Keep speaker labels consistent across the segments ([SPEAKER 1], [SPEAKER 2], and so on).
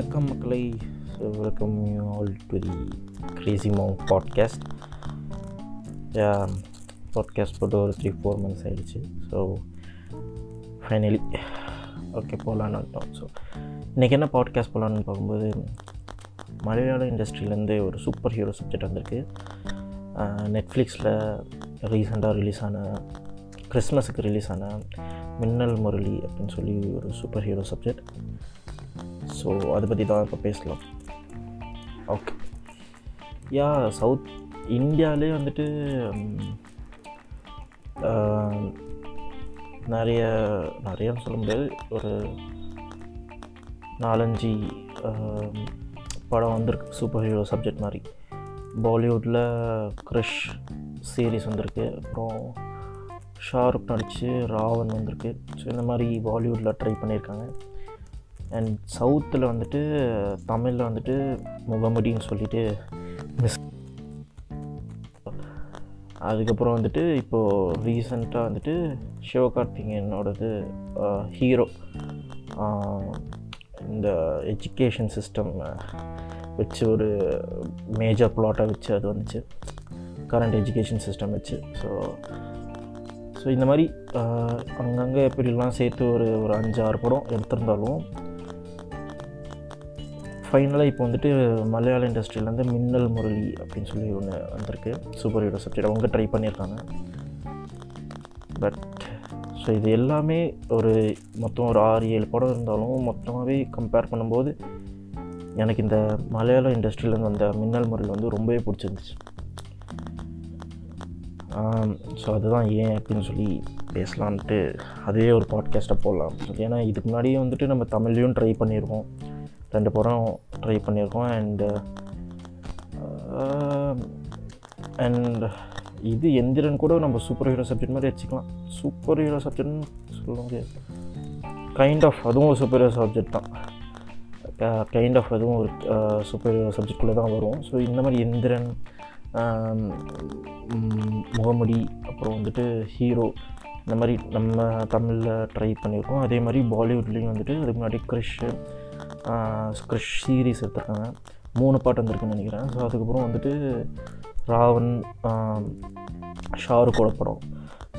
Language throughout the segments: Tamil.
[SPEAKER 1] வணக்கம் மக்களை. Welcome you all to the crazy Maung podcast podcast போட்டு ஒரு த்ரீ ஃபோர் மந்த்ஸ் ஆகிடுச்சு ஸோ ஃபைனலி ஓகே போகலான்னு வந்துட்டோம். ஸோ இன்றைக்கி என்ன பாட்காஸ்ட் போகலான்னு பார்க்கும்போது மலையாள இண்டஸ்ட்ரியிலேருந்து ஒரு சூப்பர் ஹீரோ சப்ஜெக்ட் வந்திருக்கு நெட்ஃப்ளிக்ஸில் ரீசெண்டாக ரிலீஸ் ஆன கிறிஸ்மஸுக்கு ரிலீஸ் ஆன மின்னல் முரளி அப்படின்னு சொல்லி ஒரு சூப்பர் ஹீரோ சப்ஜெக்ட் ஸோ அதை பற்றி தான் இப்போ பேசலாம். ஓகே யா சவுத் இந்தியாவிலே வந்துட்டு நிறைய நிறையன்னு சொல்ல முடியாது. ஒரு நாலஞ்சு படம் வந்திருக்கு. சூப்பர் ஹீரோ சப்ஜெக்ட் மாதிரி. பாலிவுட்டில் க்ரிஷ் சீரிஸ் வந்திருக்கு. அப்புறம் ஷாருக் நடித்து ராவன் வந்திருக்கு. ஸோ இந்த மாதிரி பாலிவுட்டில் ட்ரை பண்ணியிருக்காங்க. அண்ட் சவுத்தில் வந்துட்டு தமிழில் வந்துட்டு முகமுடின்னு சொல்லிட்டு மிஸ் அதுக்கப்புறம் வந்துட்டு இப்போது ரீசண்டாக வந்துட்டு சிவகார்த்திகேயனோடது ஹீரோ இந்த எஜுகேஷன் சிஸ்டம் வச்சு ஒரு மேஜர் ப்ளாட்டாக வச்சு அது வந்துச்சு. கரண்ட் எஜுகேஷன் சிஸ்டம் வச்சு. ஸோ ஸோ இந்த மாதிரி அங்கங்கே எப்படிலாம் சேர்த்து ஒரு ஒரு அஞ்சு ஆறு படம் எடுத்திருந்தாலும் ஃபைனலாக இப்போ வந்துட்டு மலையாள இண்டஸ்ட்ரியிலேருந்து மின்னல் முரளி அப்படின்னு சொல்லி ஒன்று வந்திருக்கு. சூப்பர் ஹீரோ சப்ஜெக்ட் அவங்க ட்ரை பண்ணியிருக்காங்க. பட் ஸோ இது எல்லாமே ஒரு மொத்தம் ஒரு ஆறு ஏழு படம் இருந்தாலும் மொத்தமாகவே கம்பேர் பண்ணும்போது எனக்கு இந்த மலையாள இண்டஸ்ட்ரியிலேருந்து வந்த மின்னல் முரளி வந்து ரொம்பவே பிடிச்சிருந்துச்சு. ஸோ அதுதான் ஏன் அப்படின்னு சொல்லி பேசலான்ட்டு அதே ஒரு பாட்காஸ்ட்டை போடலாம். ஏன்னா இதுக்கு முன்னாடியே வந்துட்டு நம்ம தமிழ்லேயும் ட்ரை பண்ணியிருக்கோம் ரெண்டு படம் ட்ரை பண்ணியிருக்கோம் அண்டு அண்ட் uh, இது எந்திரன் கூட நம்ம சூப்பர் ஹீரோ சப்ஜெக்ட் மாதிரி வச்சுக்கலாம். சூப்பர் ஹீரோ சப்ஜெக்ட்னு சொல்ல முடியாது. கைண்ட் ஆஃப் அதுவும் ஒரு சூப்பர் ஹீரோ சப்ஜெக்ட் தான் uh, கைண்ட் ஆஃப் அதுவும் ஒரு சூப்பர் ஹீரோ சப்ஜெக்ட்குள்ளே தான் வரும். ஸோ இந்த மாதிரி எந்திரன் um, முகமுடி அப்புறம் வந்துட்டு ஹீரோ இந்த மாதிரி நம்ம தமிழில் ட்ரை பண்ணியிருக்கோம். அதே மாதிரி பாலிவுட்லேயும் வந்துட்டு அதுக்கு முன்னாடி க்ரிஷ் ஸ்க்ரிஷ் சீரீஸ் எடுத்திருக்காங்க. மூணு பாட்டு வந்திருக்குன்னு நினைக்கிறேன். ஸோ அதுக்கப்புறம் வந்துட்டு ராவன் ஷாருக்கோட படம்.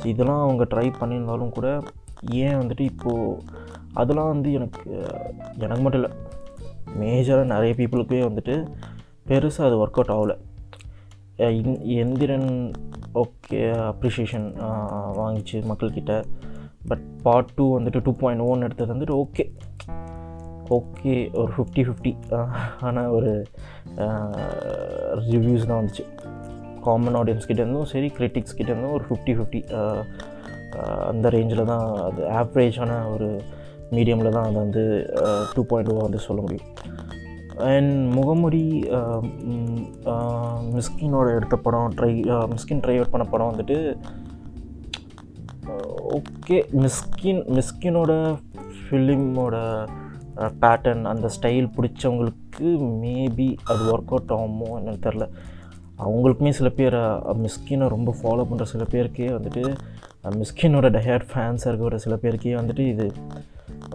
[SPEAKER 1] ஸோ இதெல்லாம் அவங்க ட்ரை பண்ணியிருந்தாலும் கூட ஏன் வந்துட்டு இப்போது அதெல்லாம் வந்து எனக்கு எனக்கு மட்டும் இல்லை மேஜராக நிறைய பீப்புளுக்கே வந்துட்டு பெருசாக அது ஒர்க் அவுட் ஆகலை இந்- எந்திரன் ஓகே அப்ரிஷியேஷன் வாங்கிச்சு மக்கள்கிட்ட. பட் பார்ட் டூ வந்துட்டு டூ பாயிண்ட் ஒன் எடுத்தது வந்துட்டு ஓகே ஓகே ஒரு ஃபிஃப்டி ஃபிஃப்டி ஆனால் ஒரு ரிவ்யூஸ் தான் வந்துச்சு. காமன் ஆடியன்ஸ் கிட்டேருந்தும் சரி கிரிட்டிக்ஸ் கிட்டேருந்தும் ஒரு ஃபிஃப்டி ஃபிஃப்டி அந்த ரேஞ்சில் தான் அது ஆவரேஜான ஒரு மீடியமில் தான் அதை வந்து டூ பாயிண்ட் வந்து சொல்ல முடியும். அண்ட் முகமுடி மிஸ்கினோட எடுத்த படம் ட்ரை மிஸ்கின் ட்ரை அவுட் பண்ண படம் வந்துட்டு ஓகே மிஸ்கின் மிஸ்கினோட ஃபிலிமோட பேட்டர்ன் அந்த ஸ்டைல் பிடிச்சவங்களுக்கு மேபி அது ஒர்க் அவுட் ஆகுமோ என்னன்னு தெரில அவங்களுக்குமே சில பேர் மிஸ்கினை ரொம்ப ஃபாலோ பண்ணுற சில பேருக்கே வந்துட்டு மிஸ்கினோட டயர்ட் ஃபேன்ஸாக இருக்கிற சில பேருக்கே வந்துட்டு இது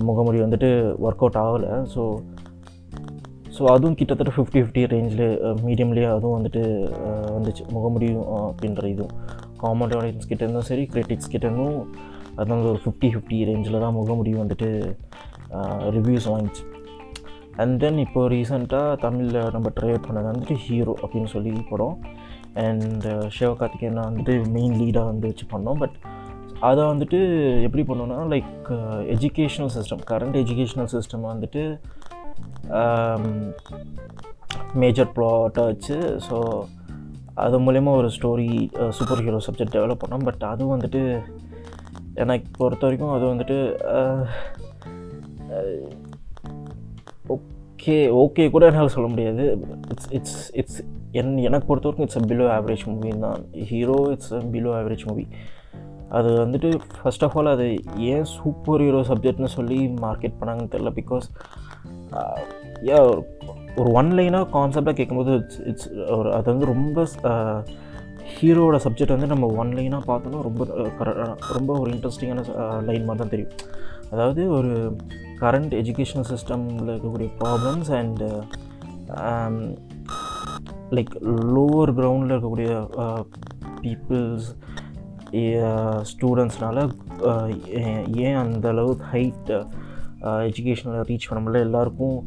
[SPEAKER 1] முகமுடி வந்துட்டு ஒர்க் அவுட் ஆகலை. ஸோ ஸோ அதுவும் கிட்டத்தட்ட ஃபிஃப்டி ஃபிஃப்டி ரேஞ்சில் மீடியம்லேயே அதுவும் வந்துட்டு வந்துச்சு. முகமுடியும் அப்படின்ற இதுவும். காமன் ஆடியன்ஸ் கிட்டேருந்தும் சரி கிரிட்டிக்ஸ் கிட்டேருந்தும் அதனால ஒரு ஃபிஃப்டி ஃபிஃப்டி ரேஞ்சில் தான் முகமுடி வந்துட்டு ரிவ்யூஸ் வாங்கிச்சு. அண்ட் தென் இப்போ ரீசெண்டாக தமிழில் நம்ம ட்ரையட் பண்ணது வந்துட்டு ஹீரோ அப்படின்னு சொல்லி படம். அண்ட் சிவகார்த்திகேயன் வந்துட்டு மெயின் லீடாக வந்து வச்சு பண்ணோம். பட் அதை வந்துட்டு எப்படி பண்ணோன்னா like educational system current educational system வந்துட்டு மேஜர் ப்ளாட்டாக வச்சு ஸோ அது மூலயமா ஒரு story super hero subject develop பண்ணோம். பட் அதுவும் வந்துட்டு எனக்கு பொறுத்த வரைக்கும் அது வந்துட்டு ஓகே ஓகே கூட என்னால் சொல்ல முடியாது. இட்ஸ் இட்ஸ் இட்ஸ் என் எனக்கு பொறுத்த வரைக்கும் it's a below average movie தான். Hero it's a below average movie அது வந்துட்டு ஃபர்ஸ்ட் ஆஃப் ஆல் அது ஏன் சூப்பர் ஹீரோ சப்ஜெக்ட்னு சொல்லி மார்க்கெட் பண்ணாங்கன்னு தெரில பிகாஸ் ஏ ஒரு ஒன் லைனாக கான்செப்டாக கேட்கும்போது இட்ஸ் இட்ஸ் ஒரு அது வந்து ரொம்ப ஹீரோட சப்ஜெக்ட் வந்து நம்ம ஒன் லைனாக பார்த்தோன்னா ரொம்ப ரொம்ப ஒரு இன்ட்ரெஸ்டிங்கான லைன் மாதிரி தான் தெரியும். அதாவது ஒரு கரண்ட் எஜுகேஷனல் சிஸ்டமில் இருக்கக்கூடிய ப்ராப்ளம்ஸ் அண்டு லைக் லோவர் கிரவுண்டில் இருக்கக்கூடிய பீப்புள்ஸ் ஸ்டூடெண்ட்ஸ்னால ஏன் அந்த அளவுக்கு ஹைட் எஜுகேஷனில் ரீச் பண்ண முடியல? எல்லாருக்கும்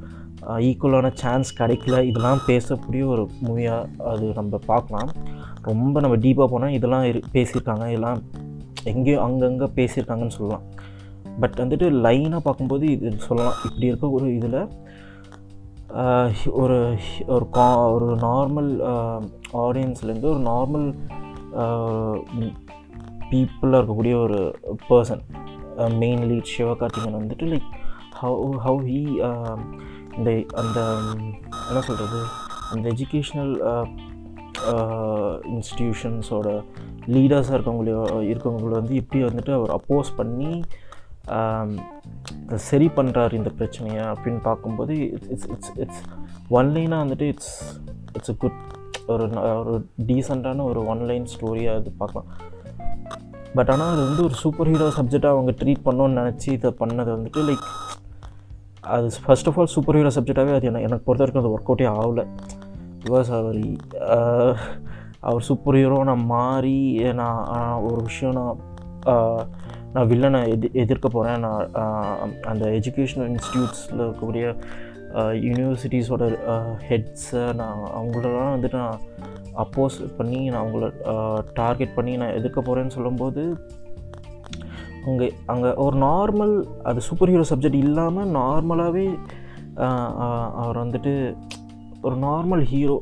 [SPEAKER 1] ஈக்குவலான சான்ஸ் கிடைக்கல? இதெல்லாம் பேசக்கூடிய ஒரு மூவியாக அது நம்ம பார்க்கலாம். ரொம்ப நம்ம டீப்பாக போனால் இதெல்லாம் இரு பேசியிருக்காங்க இதெல்லாம் எங்கேயோ அங்கங்கே பேசியிருக்காங்கன்னு சொல்லலாம். பட் வந்துட்டு லைனாக பார்க்கும்போது இது சொல்லலாம். இப்படி இருக்க ஒரு இதில் ஒரு ஒரு கா ஒரு நார்மல் ஆடியன்ஸ்லேருந்து ஒரு நார்மல் பீப்புளாக இருக்கக்கூடிய ஒரு பர்சன் மெயின் லீட் சிவகார்த்திகன் வந்துட்டு லைக் ஹவு ஹவு ஹீ இந்த அந்த என்ன சொல்கிறது அந்த எஜுகேஷ்னல் இன்ஸ்டிடியூஷன்ஸோட லீடர்ஸாக இருக்கவங்கள இருக்கவங்களோட வந்து இப்படி வந்துட்டு அவர் அப்போஸ் பண்ணி சரி பண்ணுறாரு இந்த பிரச்சனையை அப்படின்னு பார்க்கும்போது இட்ஸ் இட்ஸ் இட்ஸ் இட்ஸ் ஒன்லைனாக வந்துட்டு இட்ஸ் இட்ஸ் அ குட் ஒரு ஒரு டீசெண்டான ஒரு ஒன்லைன் ஸ்டோரியாக இது பார்க்கலாம். பட் ஆனால் அது வந்து ஒரு சூப்பர் ஹீரோ சப்ஜெக்டாக அவங்க ட்ரீட் பண்ணோன்னு நினச்சி இதை பண்ணது வந்துட்டு லைக் அது first of all super hero சப்ஜெக்டாகவே அது எனக்கு பொறுத்த வரைக்கும் அது ஒர்க் அவுட்டே ஆகலை. பிகாஸ் அவர் அவர் சூப்பர் ஹீரோ நான் மாறி நான் ஒரு விஷயம் நான் நான் வில்லனை எதி எதிர்க்க போகிறேன் நான் அந்த எஜுகேஷனல் இன்ஸ்டியூட்ஸில் இருக்கக்கூடிய யூனிவர்சிட்டிஸோட ஹெட்ஸை நான் அவங்களெல்லாம் வந்துட்டு நான் அப்போஸ் பண்ணி நான் அவங்கள டார்கெட் பண்ணி நான் எதிர்க்க போகிறேன்னு சொல்லும்போது அங்கே அங்கே ஒரு நார்மல் அது சூப்பர் ஹீரோ சப்ஜெக்ட் இல்லாமல் நார்மலாகவே அவர் வந்துட்டு ஒரு நார்மல் ஹீரோ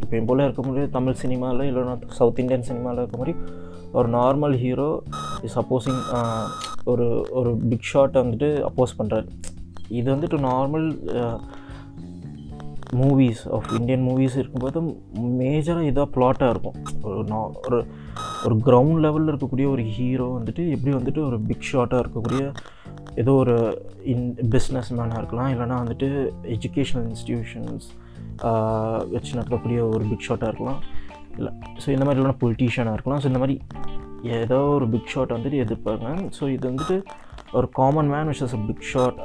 [SPEAKER 1] இப்போ என் போல் இருக்க முடியாது தமிழ் சினிமாவில் இல்லைன்னா சவுத் இந்தியன் சினிமாவில் இருக்க மாதிரி ஒரு நார்மல் ஹீரோ இஸ் ஒரு ஒரு பிக் ஷாட்டை வந்துட்டு அப்போஸ் பண்ணுறாரு இது வந்துட்டு normal movies of Indian movies இருக்கும்போது மேஜராக இதாக ப்ளாட்டாக இருக்கும். ஒரு ஒரு ஒரு கிரவுண்ட் லெவலில் இருக்கக்கூடிய ஒரு ஹீரோ வந்துட்டு எப்படி வந்துட்டு ஒரு பிக் ஷாட்டாக இருக்கக்கூடிய ஏதோ ஒரு இன் பிஸ்னஸ் மேனாக இருக்கலாம். இல்லைனா வந்துட்டு எஜுகேஷ்னல் இன்ஸ்டிடியூஷன்ஸ் வச்சு நடக்கக்கூடிய ஒரு பிக் ஷாட்டாக இருக்கலாம். இல்லை ஸோ இந்த மாதிரி இல்லைனா பொலிட்டீஷியனாக இருக்கலாம். ஸோ இந்த மாதிரி ஏதோ ஒரு பிக் ஷாட் வந்துட்டு எதிர்ப்பாங்க. ஸோ இது வந்துட்டு ஒரு common man versus a big shot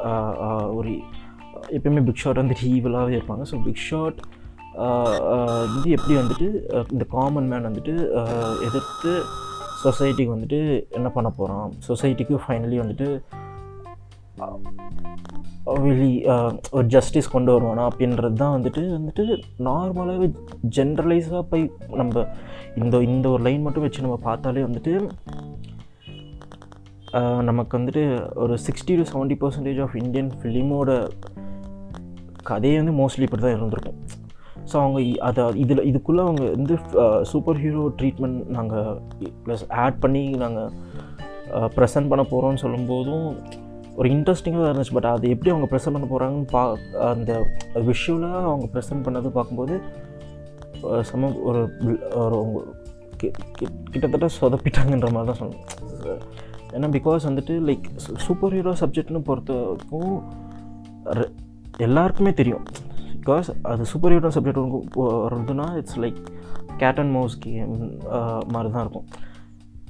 [SPEAKER 1] ஒரு எப்பயுமே பிக் ஷாட் வந்துட்டு ஈவலாகவே இருப்பாங்க. ஸோ பிக் ஷாட் இது எப்படி வந்துட்டு இந்த காமன் மேன் வந்துட்டு எதிர்த்து சொசைட்டிக்கு வந்துட்டு என்ன பண்ண போகிறான் சொசைட்டிக்கு ஃபைனலி வந்துட்டு வெளி ஒரு ஜஸ்டிஸ் கொண்டு வருவானா அப்படின்றது தான் வந்துட்டு வந்துட்டு நார்மலாகவே ஜென்ரலைஸாக போய் நம்ம இந்த இந்த ஒரு லைன் மட்டும் வச்சு நம்ம பார்த்தாலே வந்துட்டு நமக்கு வந்துட்டு ஒரு sixty to seventy percentage of Indian ஃபிலிமோட கதையே வந்து மோஸ்ட்லி இப்படி தான் இருந்திருக்கும். ஸோ அவங்க அதை இதில் இதுக்குள்ளே அவங்க வந்து சூப்பர் ஹீரோ ட்ரீட்மெண்ட் நாங்கள் ப்ளஸ் ஆட் பண்ணி நாங்கள் ப்ரெசென்ட் பண்ண போகிறோம்னு சொல்லும்போதும் ஒரு இன்ட்ரெஸ்டிங்காக இருந்துச்சு. பட் அது எப்படி அவங்க ப்ரெசென்ட் பண்ண போகிறாங்கன்னு பா அந்த விஷுவலாக அவங்க ப்ரெசென்ட் பண்ணது பார்க்கும்போது சம ஒரு ஒரு கிட்டத்தட்ட சொதப்பிட்டாங்கன்ற மாதிரி தான் சொன்னேன் ஏன்னா பிகாஸ் வந்துட்டு லைக் சூப்பர் ஹீரோ சப்ஜெக்ட்னு பொறுத்த வரைக்கும் எல்லாருக்குமே தெரியும். பிகாஸ் அது சூப்பர் ஹீரோ சப்ஜெக்ட் வருதுன்னா it's like cat and mouse game மாதிரி தான் இருக்கும்.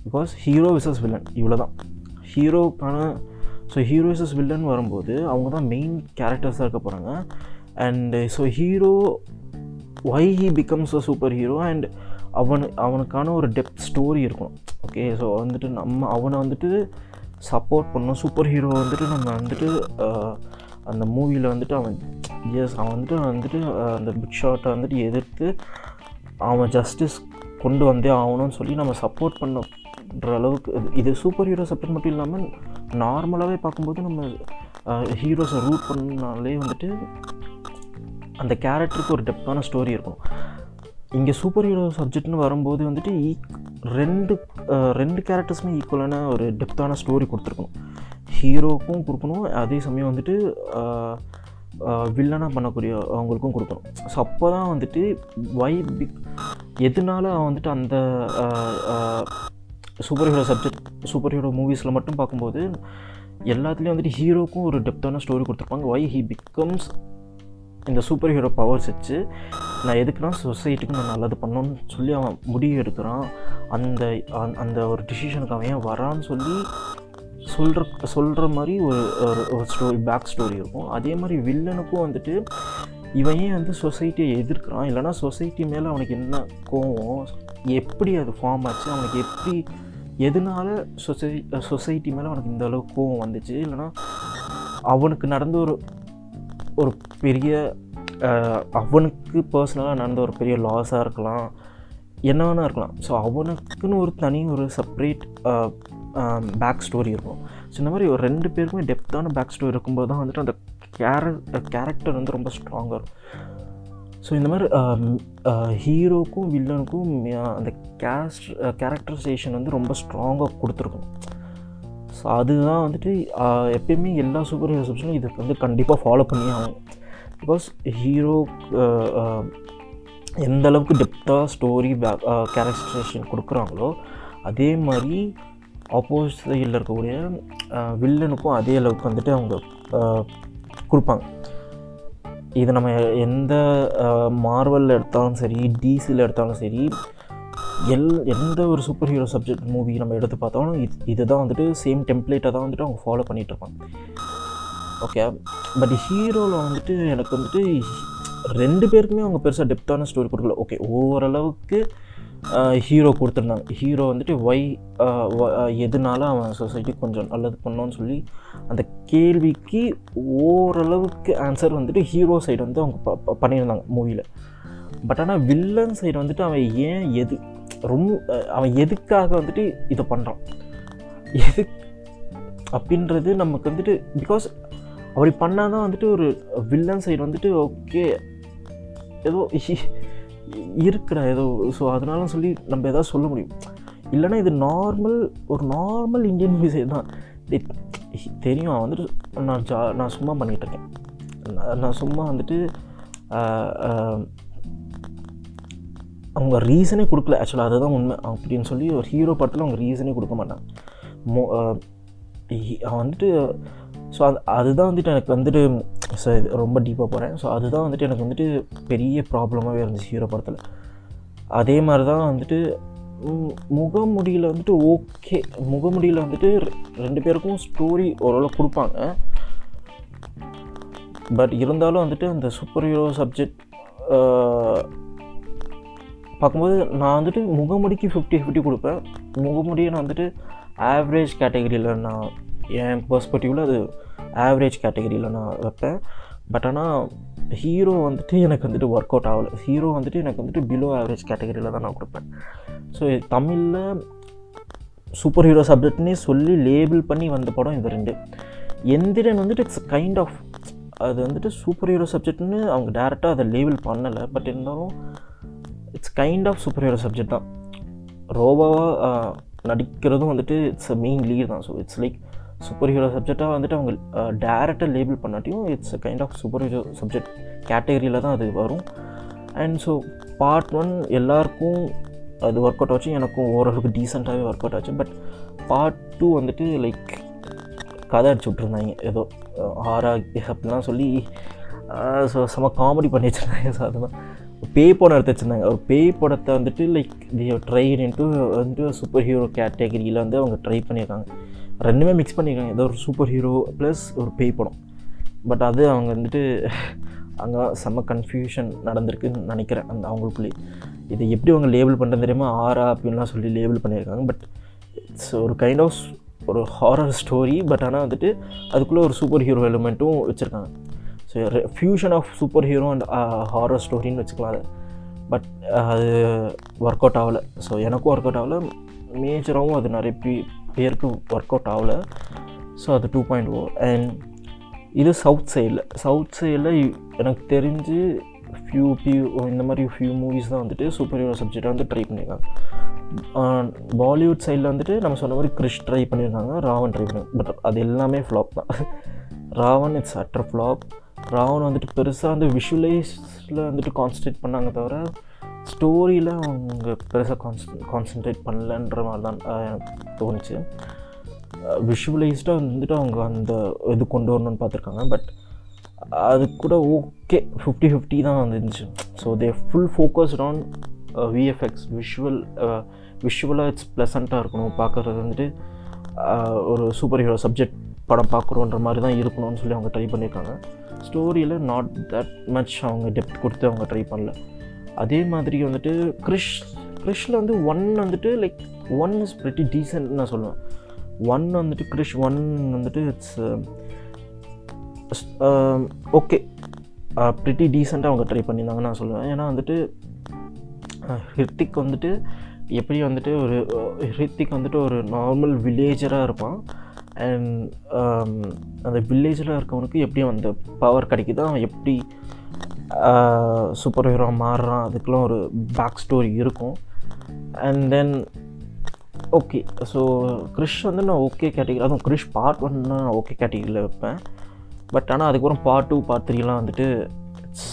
[SPEAKER 1] பிகாஸ் ஹீரோ விசஸ் வில்லன் இவ்வளோ தான் ஹீரோக்கான ஸோ ஹீரோ இஸ் வில்லன் வரும்போது அவங்க தான் மெயின் கேரக்டர்ஸாக இருக்க போகிறாங்க and so hero why he becomes a super hero and அவனு அவனுக்கான ஒரு டெப்த் ஸ்டோரி இருக்கும் ஓகே ஸோ வந்துட்டு நம்ம அவனை வந்துட்டு சப்போர்ட் பண்ணோம் சூப்பர் ஹீரோ வந்துட்டு நம்ம வந்துட்டு அந்த மூவியில் வந்துட்டு அவன் எஸ் அவன் வந்துட்டு வந்துட்டு அந்த பிக் ஷாட்டை வந்துட்டு எதிர்த்து அவன் ஜஸ்டிஸ் கொண்டு வந்தே ஆகணும்னு சொல்லி நம்ம சப்போர்ட் பண்ணுற அளவுக்கு இது சூப்பர் ஹீரோ சப்போர்ட் மட்டும் இல்லாமல் நார்மலாகவே பார்க்கும்போது நம்ம ஹீரோஸை ரூட் பண்ணாலே வந்துட்டு அந்த கேரக்டருக்கு ஒரு டெப்த்தான ஸ்டோரி இருக்கும். இங்கே சூப்பர் ஹீரோ சப்ஜெக்ட்னு வரும்போது வந்துட்டு ஈக் ரெண்டு ரெண்டு கேரக்டர்ஸுமே ஈக்குவலான ஒரு டெப்த்தான ஸ்டோரி கொடுத்துருக்கணும். ஹீரோக்கும் கொடுக்கணும் அதே சமயம் வந்துட்டு வில்லனாக பண்ணக்கூடிய அவங்களுக்கும் கொடுக்கணும். ஸோ அப்போ தான் வந்துட்டு வை பிக் எதனால அவன் வந்துட்டு அந்த super hero subject super hero மூவிஸில் மட்டும் பார்க்கும்போது எல்லாத்துலேயும் வந்துட்டு ஹீரோக்கும் ஒரு டெப்த்தான ஸ்டோரி கொடுத்துருப்பாங்க. வை ஹி பிகம்ஸ் இந்த சூப்பர் ஹீரோ பவர்ஸ் வச்சு நான் எதுக்குன்னா சொசைட்டிக்கு நான் நல்லது பண்ணணும்னு சொல்லி அவன் முடிவு எடுக்கிறான் அந்த அந்த ஒரு டிசிஷனுக்கு அவன் ஏன் வரான்னு சொல்லி சொல்கிற சொல்கிற மாதிரி ஒரு ஒரு- ஒரு ஸ்டோரி பேக் ஸ்டோரி இருக்கும். அதே மாதிரி வில்லனுக்கும் வந்துட்டு இவன் ஏன் வந்து சொசைட்டியை எதிர்க்கிறான்? இல்லைனா சொசைட்டி மேலே அவனுக்கு என்ன கோவம்? எப்படி அது ஃபார்ம் ஆச்சு? அவனுக்கு எப்படி எதனால சொசை சொசைட்டி மேலே அவனுக்கு இந்த அளவுக்கு கோவம் வந்துச்சு? இல்லைனா அவனுக்கு நடந்த ஒரு ஒரு பெரிய அவனுக்கு பர்சனலாக நடந்த ஒரு பெரிய லாஸாக இருக்கலாம். என்ன வேணா இருக்கலாம். ஸோ அவனுக்குன்னு ஒரு தனி ஒரு செப்ரேட் பேக் ஸ்டோரி இருக்கும். ஸோ இந்த மாதிரி ஒரு ரெண்டு பேருக்குமே டெப்த்தான பேக் ஸ்டோரி இருக்கும்போது தான் வந்துட்டு அந்த கேர கேரக்டர் வந்து ரொம்ப ஸ்ட்ராங்காக இருக்கும் ஸோ இந்த மாதிரி um, uh, ஹீரோக்கும் வில்லனுக்கும் அந்த கேரக்ட் கேரக்டரைசேஷன் uh, வந்து ரொம்ப ஸ்ட்ராங்காக கொடுத்துருக்கும். ஸோ அதுதான் வந்துட்டு uh, எப்பயுமே எல்லா சூப்பர் ஹீரோ இதுக்கு வந்து கண்டிப்பாக ஃபாலோ பண்ணி ஆகும் பிகாஸ் ஹீரோ um, எந்த அளவுக்கு டெப்த்தாக ஸ்டோரி கேரக்டரைசேஷன் கொடுக்குறாங்களோ அதே மாதிரி ஆப்போசிட் சைடில் இருக்கக்கூடிய வில்லனுக்கும் அதே அளவுக்கு வந்துட்டு அவங்க கொடுப்பாங்க. இது நம்ம எந்த மார்வலில் எடுத்தாலும் சரி டிசியில் எடுத்தாலும் சரி எல் எந்த ஒரு சூப்பர் ஹீரோ சப்ஜெக்ட் மூவி நம்ம எடுத்து பார்த்தாலும் இது இதுதான் வந்துட்டு சேம் டெம்ப்ளேட்டை தான் வந்துட்டு அவங்க ஃபாலோ பண்ணிகிட்டு இருப்பாங்க. ஓகே பட் ஹீரோவில் வந்துட்டு எனக்கு வந்துட்டு ரெண்டு பேருக்குமே அவங்க பெருசாக டெப்த்தான ஸ்டோரி கொடுக்கல. ஓகே ஓரளவுக்கு ஹீரோ கொடுத்துருந்தாங்க. ஹீரோ வந்துட்டு ஒய் எதுனால அவன் சொசைட்டி கொஞ்சம் நல்லது பண்ணோன்னு சொல்லி அந்த கேள்விக்கு ஓரளவுக்கு ஆன்சர் வந்துட்டு ஹீரோ சைடு வந்து அவங்க ப- பண்ணியிருந்தாங்க மூவியில் பட் ஆனால் வில்லன் சைடு வந்துட்டு அவன் ஏன் எது ரொம்ப அவன் எதுக்காக வந்துட்டு இதை பண்ணுறான் எது அப்படின்றது நமக்கு வந்துட்டு பிகாஸ் அப்படி பண்ணால் தான் வந்துட்டு ஒரு வில்லன் சைடு வந்துட்டு ஓகே ஏதோ இருக்கிற ஏதோ ஸோ அதனால சொல்லி நம்ம எதாவது சொல்ல முடியும். இல்லைன்னா இது நார்மல் ஒரு நார்மல் இந்தியன் மியூசிக் தான். தெரியும் அவன் வந்துட்டு நான் ஜா நான் சும்மா பண்ணிகிட்டு இருக்கேன். நான் சும்மா வந்துட்டு அவங்க ரீசனே கொடுக்கல. ஆக்சுவலாக அதுதான் உண்மை. அப்படின்னு சொல்லி ஒரு ஹீரோ படத்தில் அவங்க ரீசனே கொடுக்க மாட்டாங்க. மோ அவன் வந்துட்டு ஸோ அது அதுதான் வந்துட்டு எனக்கு வந்துட்டு ஸோ இது ரொம்ப டீப்பாக போகிறேன் ஸோ அதுதான் வந்துட்டு எனக்கு வந்துட்டு பெரிய ப்ராப்ளமாகவே இருந்துச்சு ஹீரோ படத்தில். அதே மாதிரி தான் வந்துட்டு முகமுடியில் வந்துட்டு ஓகே முகமுடியில் வந்துட்டு ரெண்டு பேருக்கும் ஸ்டோரி ஓரளவு கொடுப்பாங்க. பட் இருந்தாலும் வந்துட்டு அந்த சூப்பர் ஹீரோ சப்ஜெக்ட் பார்க்கும்போது நான் வந்துட்டு முகமுடிக்கு ஃபிஃப்டி ஃபிஃப்டி கொடுப்பேன். முகமுடியை நான் வந்துட்டு ஆவரேஜ் கேட்டகரியில் நான் என் பர்ஸ்பெக்டிவில் அது ஆவரேஜ் கேட்டகரியில் நான் வைப்பேன். பட் ஆனால் ஹீரோ வந்துட்டு எனக்கு வந்துட்டு ஒர்க் அவுட் ஆகலை. ஹீரோ வந்துட்டு எனக்கு வந்துட்டு பிலோ ஆவரேஜ் கேட்டகரியில் தான் நான் கொடுப்பேன். ஸோ தமிழில் சூப்பர் ஹீரோ சப்ஜெக்ட்னே சொல்லி லேபிள் பண்ணி வந்த படம் இது ரெண்டு. எந்திரன் வந்துட்டு இட்ஸ் கைண்ட் ஆஃப் அது வந்துட்டு சூப்பர் ஹீரோ சப்ஜெக்ட்னு அவங்க டேரெக்டாக அதை லேபிள் பண்ணலை. பட் இருந்தாலும் it's kind of super hero subject தான் ரோபாவாக நடிக்கிறதும் வந்துட்டு இட்ஸ் அ மெயின் லீட் தான். So it's like super hero சப்ஜெக்டாக வந்துட்டு அவங்க டேரெக்டாக label பண்ணாட்டியும் it's kind of super hero subject கேட்டகரியில் தான் அது வரும். அண்ட் ஸோ பார்ட் ஒன் எல்லாருக்கும் அது ஒர்க் அவுட் ஆச்சு. எனக்கும் ஓரளவுக்கு டீசெண்டாகவே ஒர்க் அவுட் ஆச்சு. பட் பார்ட் டூ வந்துட்டு லைக் கதை அடிச்சு விட்ருந்தாங்க ஏதோ ஆரா அப்படிலாம் சொல்லி ஸோ செம்ம காமெடி பண்ணி வச்சுருந்தாங்க. ஸோ அதுதான் பேய் படம் எடுத்து வச்சுருந்தாங்க. ஒரு பேய் படத்தை வந்துட்டு லைக் தி ட்ரை இன்ட்டு வந்துட்டு சூப்பர் ஹீரோ கேட்டகரியில் வந்து அவங்க ட்ரை பண்ணியிருக்காங்க. ரெண்டுமே மிக்ஸ் பண்ணியிருக்காங்க ஏதோ ஒரு சூப்பர் ஹீரோ ப்ளஸ் ஒரு பேய் படம். பட் அது அவங்க வந்துட்டு அங்கே செம்ம கன்ஃபியூஷன் நடந்திருக்குன்னு நினைக்கிறேன் அந்த அவங்களுக்குள்ளேயே. இதை எப்படி அவங்க லேபிள் பண்ணுறது தெரியுமா? ஆரா அப்படின்லாம் சொல்லி லேபிள் பண்ணியிருக்காங்க. பட் இட்ஸ் ஒரு கைண்ட் ஆஃப் ஒரு ஹாரர் ஸ்டோரி பட் ஆனால் வந்துட்டு அதுக்குள்ளே ஒரு சூப்பர் ஹீரோ எலிமெண்ட்டும் வச்சுருக்காங்க so fusion of super hero and horror ஸ்டோரின்னு வச்சுக்கலாம் அதை. பட் uh, அது ஒர்க் அவுட் ஆகலை. ஸோ எனக்கும் ஒர்க் அவுட் ஆகலை மேஜராகவும் அது நிறைய பேருக்கு ஒர்க் அவுட் ஆகலை. ஸோ அது டூ பாயிண்ட் ஓ அண்ட் இது சவுத் சைடில் சவுத் சைடில் எனக்கு தெரிஞ்சு ஃபியூ பியூ இந்த மாதிரி ஃபியூ மூவிஸ் தான் வந்துட்டு சூப்பர் ஹீரோ வந்து ட்ரை பண்ணியிருக்காங்க பாலிவுட் சைடில் வந்துட்டு நம்ம சொன்ன மாதிரி கிறிஷ் ட்ரை பண்ணியிருக்காங்க ராவன் ட்ரை பண்ணி பட் அது எல்லாமே ஃப்ளாப் தான். RaOne it's utter flop RaOne வந்துட்டு பெருசாக வந்து விஷுவலைஸில் வந்துட்டு கான்சன்ட்ரேட் பண்ணாங்க தவிர ஸ்டோரியில் அவங்க பெருசாக கான்சன் கான்சென்ட்ரேட் பண்ணலன்ற மாதிரி தான் எனக்கு தோணுச்சு. விஷுவலைஸ்டாக வந்துட்டு அவங்க அந்த இது கொண்டு வரணும்னு பார்த்துருக்காங்க. பட் அது கூட ஓகே ஃபிஃப்டி ஃபிஃப்டி தான் வந்துருந்துச்சு. So they full focused on VFX visual விஷுவலாக இட்ஸ் ப்ளசண்ட்டாக இருக்கணும். பார்க்குறது வந்துட்டு ஒரு சூப்பர் ஹீரோ சப்ஜெக்ட் படம் பார்க்குறோன்ற மாதிரி தான் இருக்கணும்னு சொல்லி அவங்க ட்ரை பண்ணியிருக்காங்க ஸ்டோரியில் நாட் தட் மச் அவங்க டெப்த் கொடுத்து அவங்க ட்ரை பண்ணல. அதே மாதிரி வந்துட்டு கிறிஷ் கிறிஷில் வந்து ஒன் வந்துட்டு like one is pretty decent நான் சொல்லுவேன். ஒன் வந்துட்டு கிறிஷ் ஒன் வந்துட்டு இட்ஸ் ஓகே ப்ரிட்டி டீசெண்டாக அவங்க ட்ரை பண்ணியிருந்தாங்க நான் சொல்லுவேன். ஏன்னா வந்துட்டு uh, ஹிர்திக் வந்துட்டு எப்படி வந்துட்டு ஒரு uh, ஹிர்திக் வந்துட்டு ஒரு நார்மல் வில்லேஜராக இருப்பான். அண்ட் um, அந்த வில்லேஜில் இருக்கவனுக்கு எப்படி அந்த பவர் கிடைக்குதோ அவன் எப்படி சூப்பர் ஹீரோ மாறுறான். அதுக்கெலாம் ஒரு பேக் ஸ்டோரி இருக்கும். And then okay so Krrish வந்து நான் ஓகே கேட்டகிரி அதுவும் கிறிஷ் பார்ட் ஒன் நான் ஓகே கேட்டகிரியில் வைப்பேன். பட் ஆனால் அதுக்கப்புறம் பார்ட் டூ பார்ட் த்ரீலாம் வந்துட்டு it's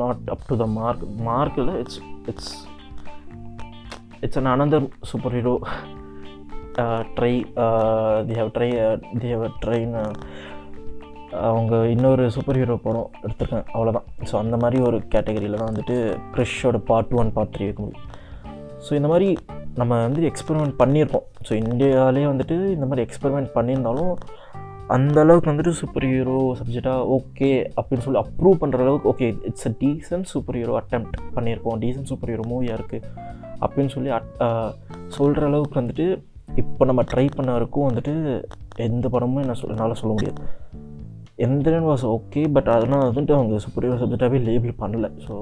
[SPEAKER 1] not up to the mark mark இல்லை it's it's it's an another super hero try the how try the how train அவங்க இன்னொரு சூப்பர் ஹீரோ படம் எடுத்திருக்கேன். அவ்வளோதான் ஸோ அந்த மாதிரி ஒரு கேட்டகரியில் தான் வந்துட்டு க்ரிஷோட பார்ட் ஒன் பார்ட் த்ரீ இருக்கும் முடியும். ஸோ இந்த மாதிரி நம்ம வந்து எக்ஸ்பெரிமெண்ட் பண்ணியிருக்கோம் ஸோ இந்தியாவிலே வந்துட்டு இந்த மாதிரி எக்ஸ்பெரிமெண்ட் பண்ணியிருந்தாலும் அந்த அளவுக்கு வந்துட்டு சூப்பர் ஹீரோ சப்ஜெக்டாக ஓகே அப்படின்னு சொல்லி அப்ரூவ் பண்ணுற அளவுக்கு okay it's a decent super hero attempt பண்ணியிருக்கோம். டீசன்ட் சூப்பர் ஹீரோ மூவியாக இருக்குது அப்படின்னு சொல்லி சொல்கிற அளவுக்கு வந்துட்டு இப்போ நம்ம ட்ரை பண்ண வரைக்கும் வந்துட்டு எந்த படமும் என்ன சொல் என்னால் சொல்ல முடியாது. எந்திரன் வாஸ் ஓகே பட் அதனால் வந்துட்டு அவங்க சூப்பர் சப்ஜெக்டாகவே லேபிள் பண்ணலை. ஸோ